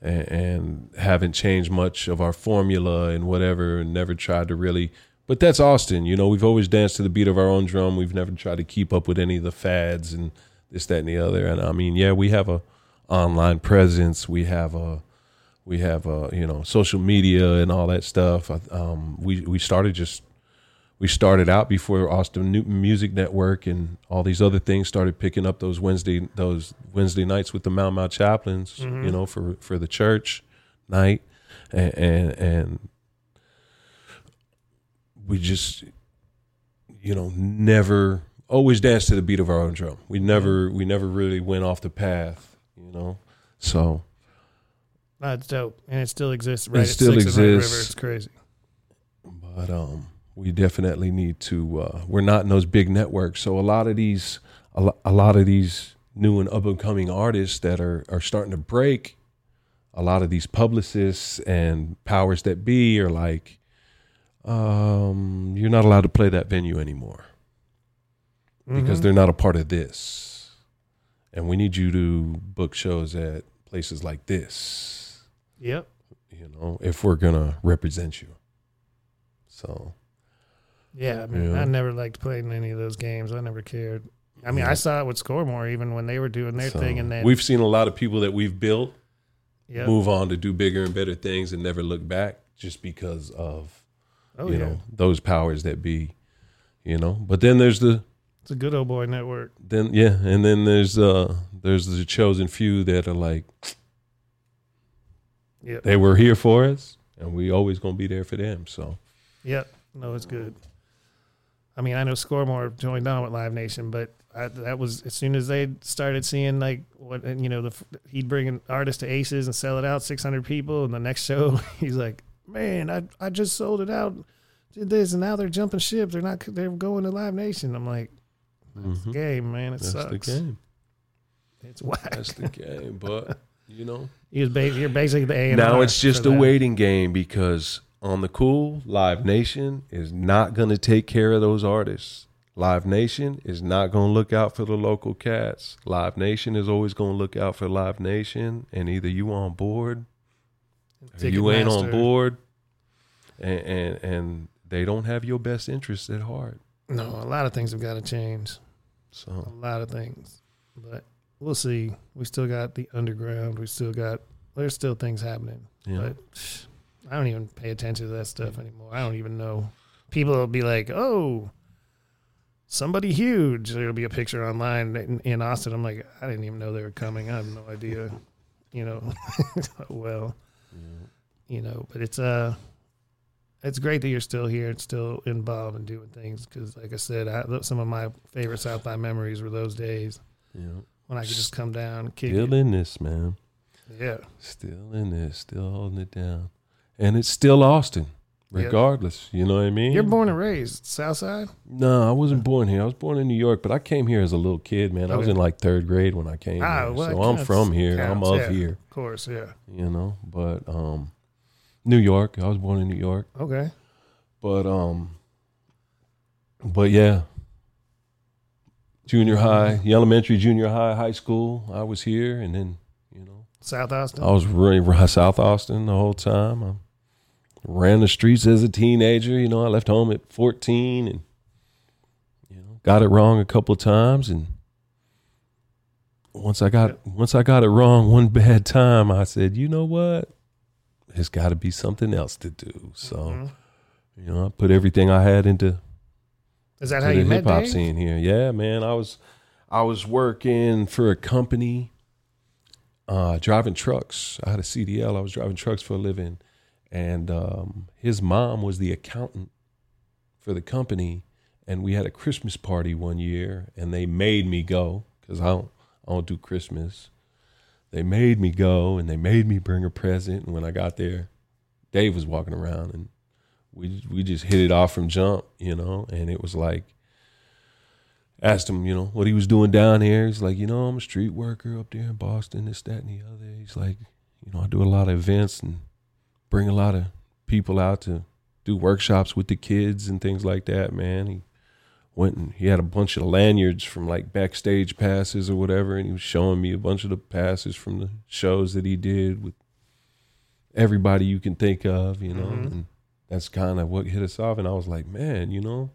and, and haven't changed much of our formula and whatever and never tried to really but that's Austin, you know, we've always danced to the beat of our own drum. We've never tried to keep up with any of the fads and this, that, and the other. And I mean, yeah, we have a online presence. We have a we have a you know social media and all that stuff. Um, we we started just we started out before Austin Newton Music Network and all these other things started picking up those Wednesday those Wednesday nights with the Mau Mau chaplains, mm-hmm. you know, for for the church night, and, and, and we just you know never always danced to the beat of our own drum. We never we never really went off the path, you know. So that's dope, and it still exists. Right, it still exists. River. It's crazy. But um we definitely need to. Uh, we're not in those big networks, so a lot of these, a, lo- a lot of these new and up and coming artists that are are starting to break. A lot of these publicists and powers that be are like, um, you're not allowed to play that venue anymore because mm-hmm. they're not a part of this, and we need you to book shows at places like this. Yep. You know, if we're gonna represent you. So yeah, I mean, yeah. I never liked playing any of those games. I never cared. I mean, yeah. I saw it with Scoremore even when they were doing their so, thing, and then we've seen a lot of people that we've built yep. move on to do bigger and better things and never look back just because of oh, you yeah. know those powers that be, you know. But then there's the it's a good old boy network. Then yeah, and then there's uh there's the chosen few that are like, yeah, they were here for us, and we always gonna be there for them. So, yep, no, it's good. I mean, I know Scoremore joined on with Live Nation, but I, that was as soon as they started seeing like what you know, the he'd bring an artist to Aces and sell it out, six hundred people, and the next show he's like, "Man, I I just sold it out, did this, and now they're jumping ship. They're not. They're going to Live Nation." I'm like, "That's mm-hmm. the game, man. It That's sucks. the game. It's whack. That's the game, but." You know, you're basically the A. Now it's just a waiting game because on the cool, Live Nation is not going to take care of those artists. Live Nation is not going to look out for the local cats. Live Nation is always going to look out for Live Nation, and either you on board, or you ain't on board, and, and and they don't have your best interests at heart. No, a lot of things have got to change. So a lot of things, but we'll see. We still got the underground. We still got. There's still things happening. Yeah. But I don't even pay attention to that stuff anymore. I don't even know. People will be like, "Oh, somebody huge." There'll be a picture online in, in Austin. I'm like, I didn't even know they were coming. I have no idea. You know, well, you know, but it's uh it's great that you're still here and still involved and doing things because, like I said, I, some of my favorite South by memories were those days. Yeah. When I could just come down, and kick still it. in this, man. Yeah. Still in this, still holding it down and it's still Austin, regardless. Yep. You know what I mean? You're born and raised South Side. No, I wasn't born here. I was born in New York, but I came here as a little kid, man. Okay. I was in like third grade when I came ah, here, well, so I'm from here. Counts, I'm of yeah, here. Of course, yeah. You know, but um, New York. I was born in New York. Okay. But um, but yeah, junior high, elementary, junior high, high school. I was here, and then you know, South Austin. I was really South Austin the whole time. I'm, ran the streets as a teenager. You know, I left home at 14 and, you know, got it wrong a couple of times and once I got once I got it wrong one bad time, I said, you know what? There's got to be something else to do. So, mm-hmm. you know, I put everything I had into. Is that how you met hip hop scene here? Yeah, man. I was I was working for a company, uh, driving trucks. I had a CDL. I was driving trucks for a living, and um, his mom was the accountant for the company. And we had a Christmas party one year, and they made me go because I don't I don't do Christmas. They made me go, and they made me bring a present. And when I got there, Dave was walking around, and we we just hit it off from jump, you know. And it was like asked him, you know, what he was doing down here. He's like, you know, I'm a street worker up there in Boston, this, that, and the other. He's like, you know, I do a lot of events and bring a lot of people out to do workshops with the kids and things like that, man. He went and he had a bunch of lanyards from like backstage passes or whatever, and he was showing me a bunch of the passes from the shows that he did with everybody you can think of, you know. Mm-hmm. And that's kind of what hit us off. And I was like, man, you know,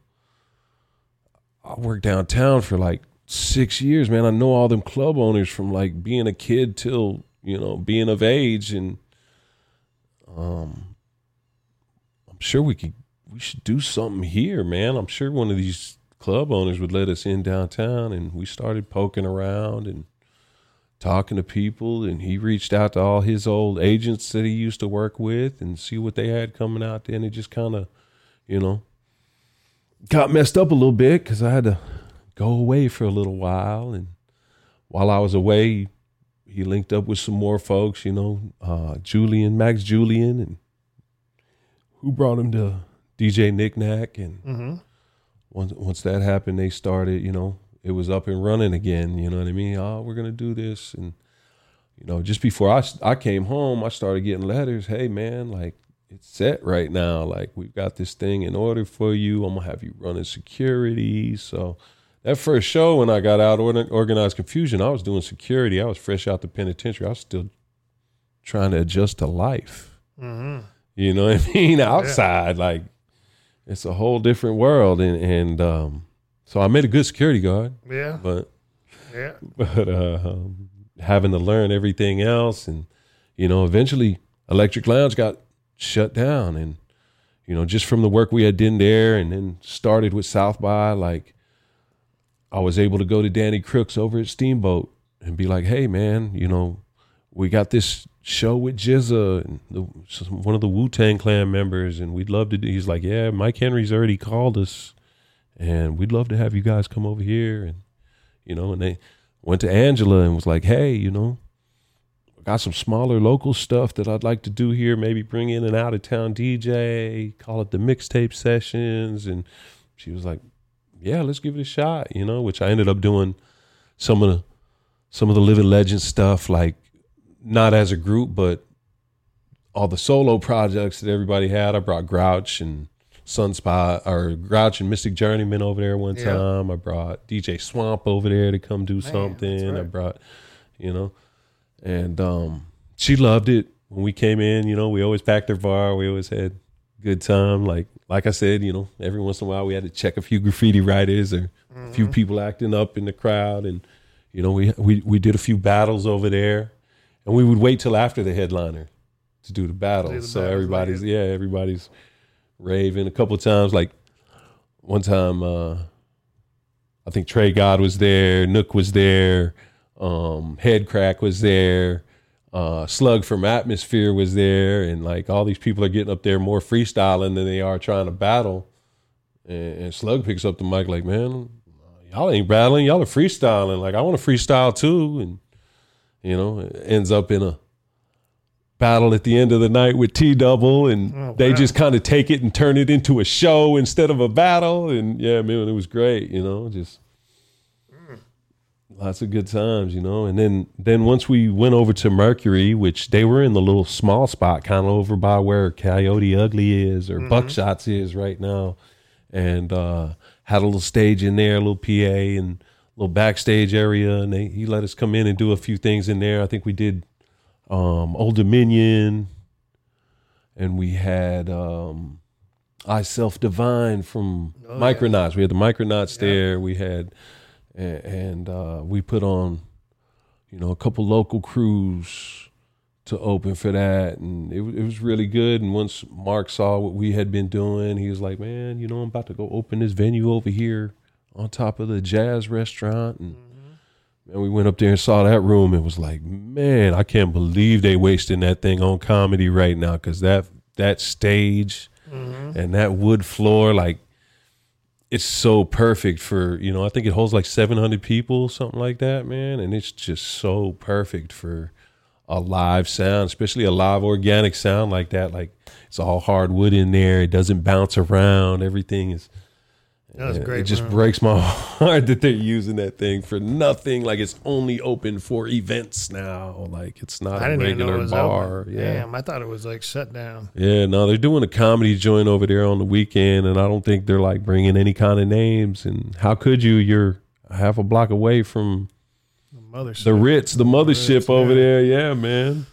I worked downtown for like six years, man. I know all them club owners from like being a kid till you know being of age, and um, I'm sure we could we should do something here, man. I'm sure one of these club owners would let us in downtown, and we started poking around and talking to people and he reached out to all his old agents that he used to work with and see what they had coming out there and it just kind of you know got messed up a little bit because I had to go away for a little while. And while I was away, he linked up with some more folks, you know, uh, Julian, Max Julian, and who brought him to DJ Knickknack. And mm-hmm. Once once that happened, they started, you know, it was up and running again. You know what I mean? Oh, we're gonna do this, and you know, just before I I came home, I started getting letters. Hey, man, like it's set right now. Like we've got this thing in order for you. I'm gonna have you running security. So that first show when I got out Organized Konfusion, I was doing security. I was fresh out the penitentiary. I was still trying to adjust to life. Mm-hmm. You know what I mean? Outside, yeah. like it's a whole different world. And and um, so I made a good security guard. Yeah. But yeah. But uh, um, having to learn everything else, and you know, eventually Electric Lounge got shut down. And, you know, just from the work we had done there and then started with South by, like, I was able to go to Danny Crooks over at Steamboat and be like, hey, man, you know, we got this show with GZA, and the, one of the Wu Tang Clan members, and we'd love to do. He's like, yeah, Mike Henry's already called us, and we'd love to have you guys come over here. And, you know, and they went to Angela and was like, hey, you know, got some smaller local stuff that I'd like to do here. Maybe bring in an out of town DJ, call it the mixtape sessions. And she was like, "Yeah, let's give it a shot." You know, which I ended up doing some of the some of the living legend stuff, like not as a group, but all the solo projects that everybody had. I brought Grouch and Sunspot or Grouch and Mystik Journeymen over there one yeah. time. I brought DJ Swamp over there to come do Man, something. Right. I brought, you know and um, she loved it when we came in. You know, we always packed our bar. We always had good time. Like like I said, you know, every once in a while we had to check a few graffiti writers or mm-hmm. a few mm-hmm. people acting up in the crowd, and you know, we we we did a few battles over there, and we would wait till after the headliner to do the battles. Do the so battles everybody's yeah, everybody's raving a couple times. Like one time, uh, I think Trey God was there, Nook was there. Um, Headcrack was there. Uh, Slug from Atmosphere was there, and like all these people are getting up there more freestyling than they are trying to battle. And, and Slug picks up the mic like, "Man, y'all ain't battling, y'all are freestyling. Like I want to freestyle too." And you know, ends up in a battle at the end of the night with T Double, and oh, they just kind of take it and turn it into a show instead of a battle. And yeah, man, it was great. You know, just lots of good times, you know. And then then once we went over to Mercury, which they were in the little small spot, kind of over by where Coyote Ugly is or mm-hmm. Buckshots is right now, and uh, had a little stage in there, a little PA and little backstage area, and they, he let us come in and do a few things in there. I think we did um, Oldominion, and we had. Um, I Self Devine from oh, Micranots. Yeah. We had the Micranots yeah. there. We had and, and uh, we put on you know, a couple local crews to open for that, and it it was really good. And once Mark saw what we had been doing, he was like, "Man, you know, I'm about to go open this venue over here on top of the jazz restaurant." And and we went up there and saw that room and was like, "Man, I can't believe they wasting that thing on comedy right now because that that stage mm-hmm. and that wood floor, like." It's so perfect for you know. I think it holds like seven hundred people, something like that, man. And it's just so perfect for a live sound, especially a live organic sound like that. Like it's all hardwood in there. It doesn't bounce around. Everything is. That was Yeah, great. It just breaks my heart that they're using that thing for nothing. Like it's only open for events now. Like it's not I a didn't even know regular bar. open. Yeah. Damn, I thought it was like shut down. Yeah, no, they're doing a comedy joint over there on the weekend, and I don't think they're like bringing any kind of names. And how could you? You're half a block away from The mothership. the Ritz, the mothership Ritz, over yeah. there. Yeah, man.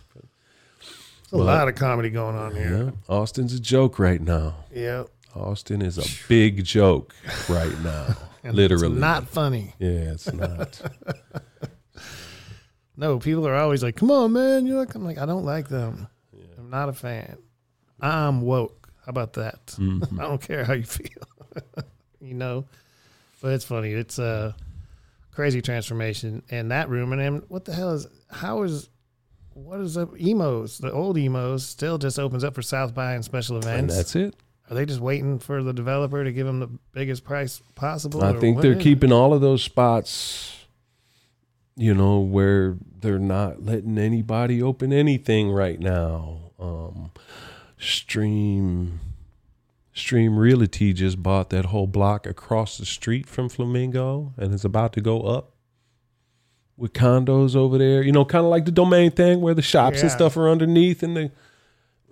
There's a lot of comedy going on Yeah, here. Austin's a joke right now. Yeah. Austin is a big joke right now. Literally. It's not funny. Yeah, it's not. No, people are always like, "Come on, man!" You like, I'm like, I don't like them. I'm not a fan. I'm woke. How about that? Mm-hmm. I don't care how you feel. you know, but it's funny. It's a crazy transformation, and that room. And then what the hell is? How is? What is up? Emo's, the old Emo's, still just opens up for South by and special and events. that's it. Are they just waiting for the developer to give them the biggest price possible? I think what they're keeping all of those spots, you know, where they're not letting anybody open anything right now. Um, Stream Stream Realty just bought that whole block across the street from Flamingo and it's about to go up with condos over there. You know, kind of like the domain thing where the shops and stuff are underneath and the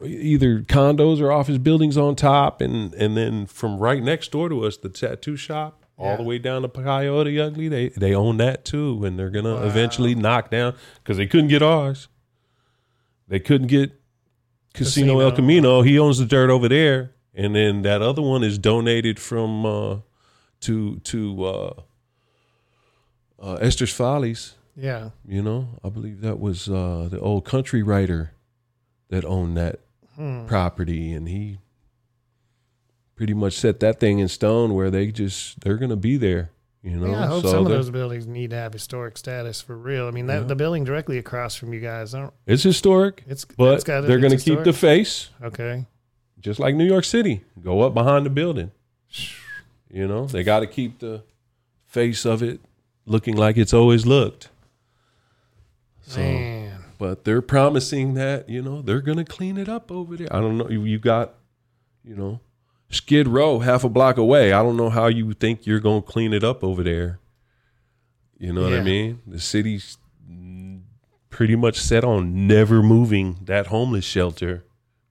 either condos or office buildings on top and and then from right next door to us the tattoo shop all the way down to Coyote Ugly they they own that too and they're gonna Wow. eventually knock down because they couldn't get ours. They couldn't get Casino, El Camino. He owns the dirt over there and then that other one is donated from uh to to uh uh Esther's Follies. Yeah. you know, I believe that was uh, the old country writer that owned that Hmm. property, and he pretty much set that thing in stone where they just they're gonna be there. You know, yeah, I hope so some of those buildings need to have historic status for real. I mean, that Yeah. the building directly across from you guys, I don't, it's historic, it's but it's got they're gonna keep the face okay. just like New York City. Go up behind the building. You know, they got to keep the face of it looking like it's always looked. So. Man, but they're promising that you know they're gonna clean it up over there. I don't know. You, you got, you know, Skid Row half a block away. I don't know how you think you're gonna clean it up over there. You know what I mean? The city's pretty much set on never moving that homeless shelter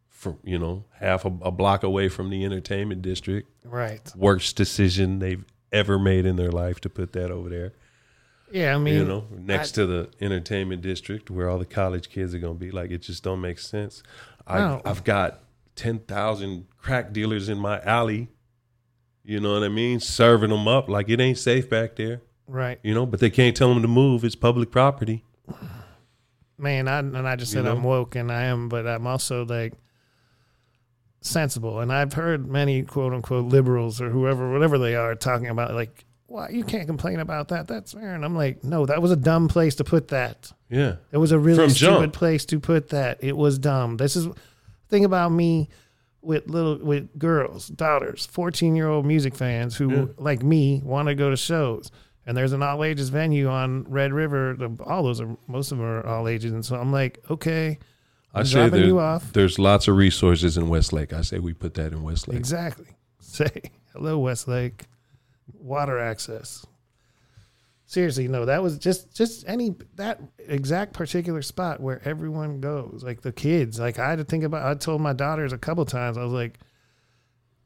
from you know half a, a block away from the entertainment district. right? Worst decision they've ever made in their life to put that over there Yeah, I mean, you know, next to the entertainment district where all the college kids are gonna be. Like it just don't make sense. I, No. I've got ten thousand crack dealers in my alley. You know what I mean? Serving them up like it ain't safe back there. right, You know, but they can't tell them to move. It's public property. man. I and I just You said I'm woke, and I am, but I'm also like sensible. And I've heard many quote unquote liberals or whoever, whatever they are, talking about like, why you can't complain about that. That's fair. And I'm like, no, that was a dumb place to put that. Yeah, It was a really From stupid jump. place to put that. It was dumb. This is thing about me with little with girls, daughters, fourteen year old music fans who Yeah. like me want to go to shows. And there's an all ages venue on Red River. The- All those are most of them are all ages, and so I'm like, okay, I I'm say there, you off. there's lots of resources in Westlake. I say we put that in Westlake. Exactly. Say hello, Westlake. Water access. Seriously, no, that was just just any that exact particular spot where everyone goes, like the kids. Like I had to think about. I told my daughters a couple times. I was like,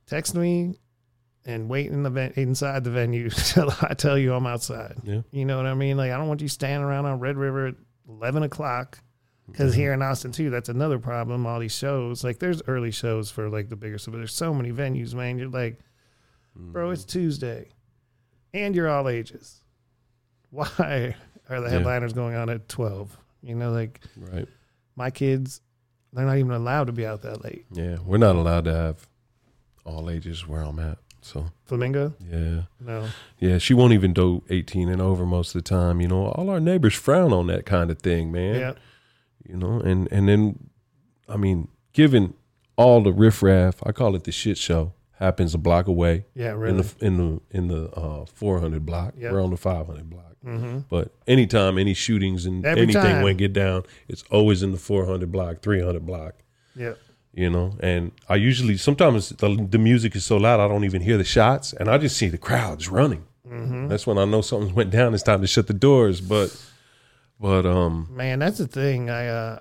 text me and wait in the ven- inside the venue till I tell you I'm outside. Yeah. You know what I mean? Like I don't want you standing around on Red River at eleven o'clock. Because Mm-hmm. here in Austin too, that's another problem. All these shows, like there's early shows for like the bigger stuff, but there's so many venues, man. You're like, bro, it's Tuesday, and you're all ages. Why are the Yeah. headliner's going on at twelve. You know, like Right. my kids, they're not even allowed to be out that late. Yeah. We're not allowed to have all ages where I'm at. So Flamingo, yeah. no, Yeah, she won't even do 18 and over most of the time. You know, all our neighbors frown on that kind of thing, man. yeah, You know, and and then, I mean, given all the riffraff, I call it the shit show, happens a block away yeah, really. in the in the in the uh, 400 block. Yep. We're on the 500 block. mm-hmm. But anytime any shootings and Every anything time. went get down, it's always in the 400 block, 300 block. Yeah, You know, and I usually sometimes the, the music is so loud I don't even hear the shots, and I just see the crowds running. mm-hmm. That's when I know something went down. It's time to shut the doors. But, but um, man, that's the thing. I, uh,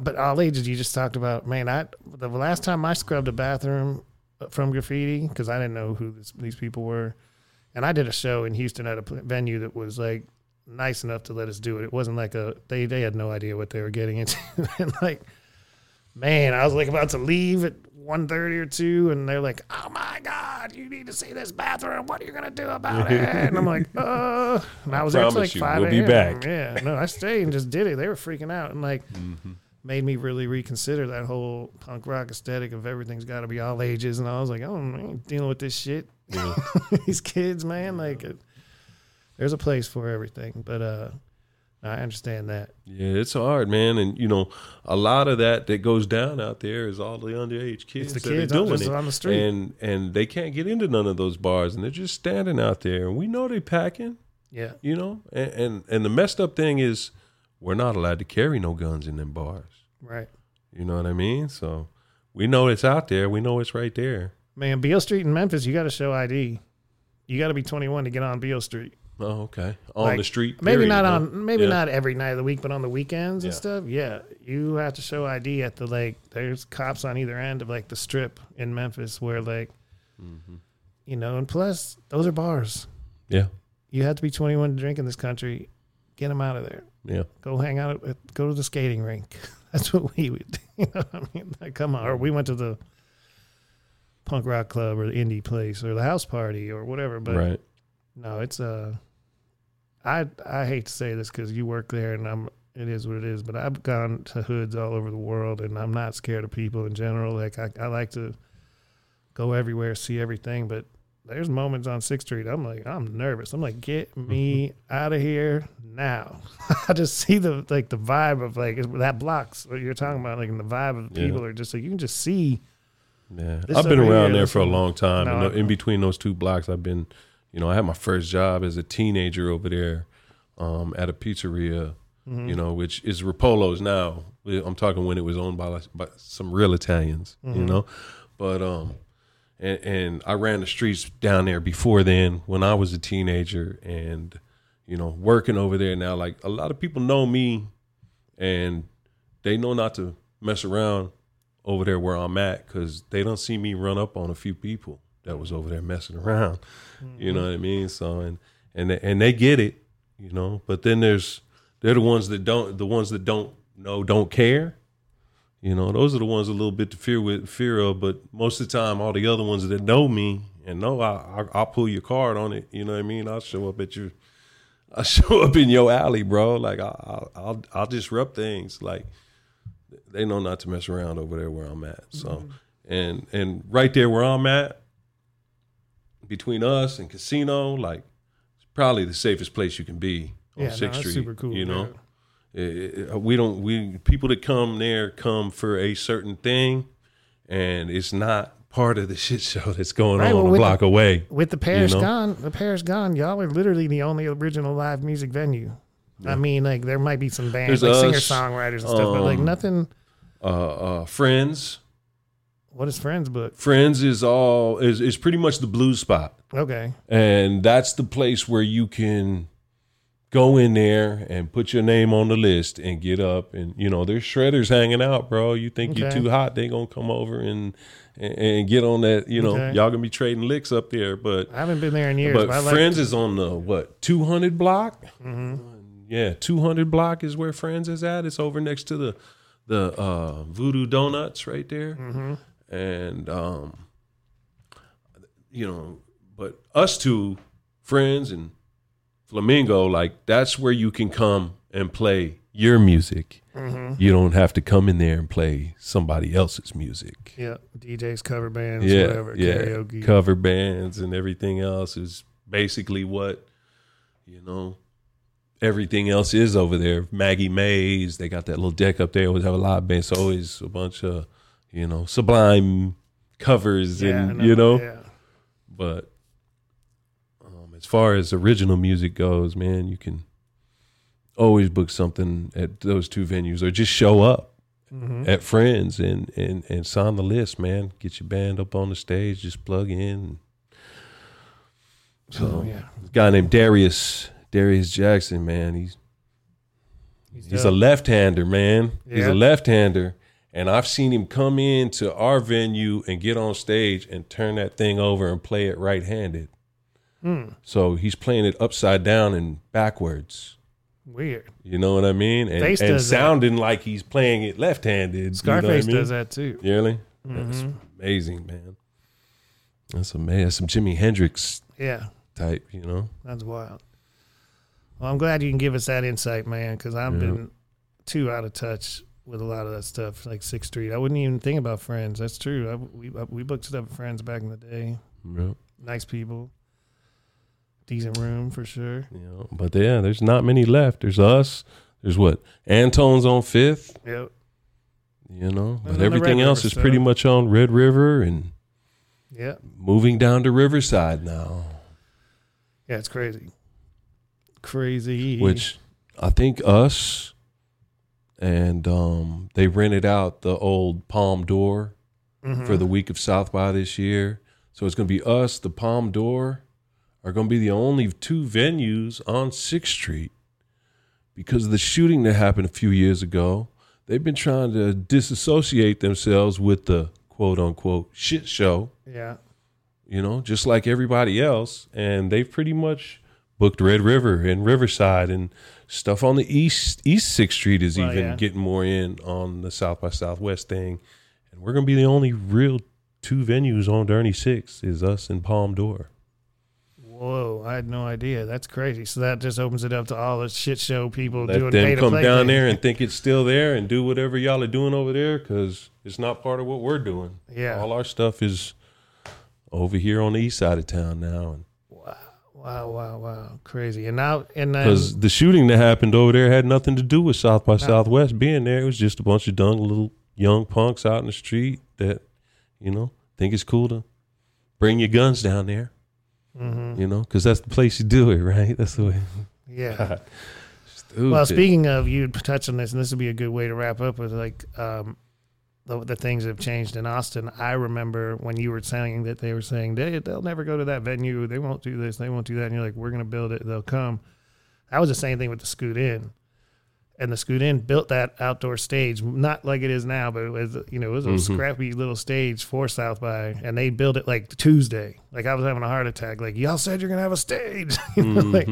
but all ages you just talked about, man. I the last time I scrubbed a bathroom from graffiti because I didn't know who this, these people were, and I did a show in Houston at a venue that was like nice enough to let us do it. It wasn't like a they they had no idea what they were getting into, and like, man, I was like about to leave at. 1.30 or 2 and they're like oh my god you need to see this bathroom. What are you gonna do about it? And i'm like uh and i was there till like you, 5 we'll be back. yeah no i stayed and just did it. They were freaking out. And like made me really reconsider that whole punk rock aesthetic of everything's got to be all ages and i was like oh i ain't dealing with this shit? Yeah, these kids man like it, there's a place for everything but uh i understand that. Yeah, it's hard, man. And you know, a lot of that that goes down out there is all the underage kids the that kids are doing it, on the street. and and they can't get into none of those bars, and they're just standing out there, and we know they're packing, yeah. you know, and and, and the messed up thing is we're not allowed to carry no guns in them bars. right You know what I mean? So we know it's out there. We know it's right there. man beale street in memphis you got to show id you got to be 21 to get on beale street Oh, okay. On Like, the street, maybe period, not huh? on maybe Yeah. not every night of the week but on the weekends and Yeah. stuff yeah you have to show id at the like there's cops on either end of like the strip in memphis where like Mm-hmm. you know and plus those are bars Yeah, you have to be 21 to drink in this country get them out of there yeah. go hang out at, go to the skating rink that's what we would you know i mean like come on or we went to the punk rock club or the indie place or the house party or whatever but right. no, it's uh I I hate to say this because you work there and I'm it is what it is, but I've gone to hoods all over the world and I'm not scared of people in general. Like I, I like to go everywhere, see everything, but there's moments on Sixth Street I'm like, I'm nervous. I'm like, get me out of here now. I just see the like the vibe of like that blocks what you're talking about, like and the vibe of the Yeah. people are just like you can just see Yeah, I've been around here, there for a long time. No, and in between those two blocks, I've been, you know, I had my first job as a teenager over there um, at a pizzeria, Mm-hmm. you know, which is Roppolo's now. I'm talking when it was owned by, by some real Italians, Mm-hmm. you know, but um, and, and I ran the streets down there before then when I was a teenager, and you know, working over there now. Like a lot of people know me, and they know not to mess around over there where I'm at because they don't see me run up on a few people that was over there messing around. You know what I mean? So and and they, and they get it, you know. But then there's they're the ones that don't the ones that don't know don't care. You know, those are the ones a little bit to fear with fear of. But most of the time, all the other ones that know me and know I, I I'll pull your card on it. You know what I mean? I'll show up at your I show up in your alley, bro. Like I, I'll I'll I'll disrupt things. Like they know not to mess around over there where I'm at. So mm-hmm. and and right there where I'm at, between us and casino, like it's probably the safest place you can be on Yeah, no, Sixth that's Street. super cool, You know, yeah. It- it- we don't we people that come there come for a certain thing, and it's not part of the shit show that's going Right, on well, a block away. With the parish know? gone, the parish gone, y'all are literally the only original live music venue. I mean, like there might be some bands, There's like singer songwriters and stuff, but like um, nothing. Uh, uh, friends, What is Friends book? friends is all is is pretty much the blues spot. Okay, and that's the place where you can go in there and put your name on the list and get up and you know there's shredders hanging out bro you think you're too hot they gonna come over and and, and get on that you know Okay. y'all gonna be trading licks up there but I haven't been there in years. but But, I like, friends is on the what 200 block Mm-hmm. yeah 200 block is where friends is at it's over next to the the uh voodoo donuts right there Mm-hmm. and um you know but us two friends and Flamingo, like that's where you can come and play your music. Mm-hmm. You don't have to come in there and play somebody else's music. Yeah, DJs, cover bands, Yeah, whatever, yeah. karaoke. Cover bands and everything else is basically what you know. Everything else is over there. Maggie Mae's, they got that little deck up there. Always have a live band. So always a bunch of you know Sublime covers Yeah, and you know. Yeah. But as far as original music goes, man, you can always book something at those two venues or just show up Mm-hmm. at friends and, and and sign the list, man. Get your band up on the stage, just plug in. So Oh, yeah. guy named Darius Darius Jackson, man, he's he's a left-hander, man. He's a left-hander. And I've seen him come into our venue and get on stage and turn that thing over and play it right-handed. Hmm. So he's playing it upside down and backwards. Weird. You know what I mean? And, Face and does that. sounding like he's playing it left-handed. Scarface you know does that too. Really? That's amazing, man. That's amazing. That's some Jimi Hendrix Yeah, type, you know? that's wild. Well, I'm glad you can give us that insight, man, because I've Yeah. been too out of touch with a lot of that stuff, like Sixth Street. I wouldn't even think about Friends. That's true. I, we I, we booked stuff with Friends back in the day. Yeah. Nice people, decent room for sure. You know, but yeah, there's not many left. There's us. There's what? Antone's on fifth, Yep. you know, And but everything else River is pretty much on Red River and yeah, moving down to Riverside now, Yeah, it's crazy. Crazy. which I think us and um, they rented out the old Palm Door Mhm. for the week of South by this year. So it's going to be us, the Palm Door, are going to be the only two venues on 6th Street because of the shooting that happened a few years ago. They've been trying to disassociate themselves with the quote unquote shit show, yeah. you know, just like everybody else. And they've pretty much booked Red River and Riverside and stuff on the east East Sixth Street is Well, even yeah. getting more in on the South by Southwest thing. And we're gonna be the only real two venues on Dirty Six is us and Palm Door. Whoa, I had no idea. That's crazy. So that just opens it up to all the shit show people Let doing them come down there and think it's still there and do whatever y'all are doing over there because it's not part of what we're doing. Yeah. All our stuff is over here on the east side of town now. And Wow, wow, wow, crazy. And now, and because the shooting that happened over there had nothing to do with South by Southwest being there. It was just a bunch of dumb little young punks out in the street that, you know, think it's cool to bring your guns down there. Mhm. You know, because that's the place you do it, right? That's the way. yeah. Well, speaking of you touched on this, and this would be a good way to wrap up with like um, the, the things that have changed in Austin. I remember when you were saying that they were saying they they'll never go to that venue, they won't do this, they won't do that, and you're like, we're gonna build it, they'll come. That was the same thing with the Scoot Inn, and the Scoot Inn built that outdoor stage, not like it is now, but it was you know it was a Mhm. scrappy little stage for South by, and they built it like Tuesday. Like I was having a heart attack. Like y'all said you're gonna have a stage, you know, like.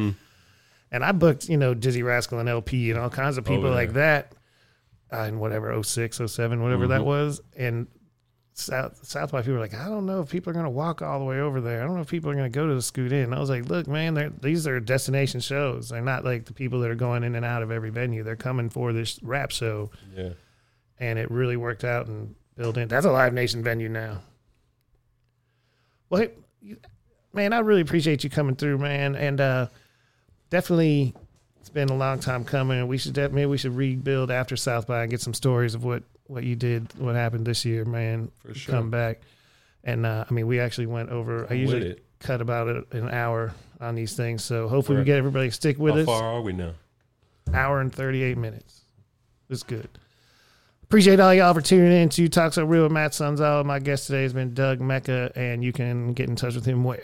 And I booked, you know, Dizzee Rascal and LP and all kinds of people Over like that uh, in whatever, 06, 07, whatever that Mhm. was. And South, South by people were like, I don't know if people are going to walk all the way over there. I don't know if people are going to go to the Scoot Inn. I was like, look, man, these are destination shows. They're not like the people that are going in and out of every venue. They're coming for this rap show. Yeah. And it really worked out and built in. That's a Live Nation venue now. Well, hey, you- man, I really appreciate you coming through, man. And, uh, definitely it's been a long time coming. We should def- maybe we should rebuild after South by and get some stories of what what you did, what happened this year, man. For sure. Come back, and uh, I mean, we actually went over. I usually cut about a- an hour on these things, so hopefully we get everybody to stick with How us. How far are we now? Hour and thirty eight minutes. It's good. Appreciate all y'all for tuning in to Talk So Real with Matt Sonzala. My guest today has been Doug Mecca, and you can get in touch with him where?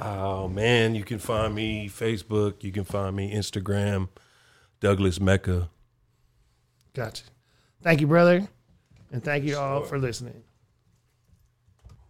Oh man, you can find me Facebook. You can find me Instagram, Douglas Mecca. Gotcha. Thank you, brother. And thank you all for listening.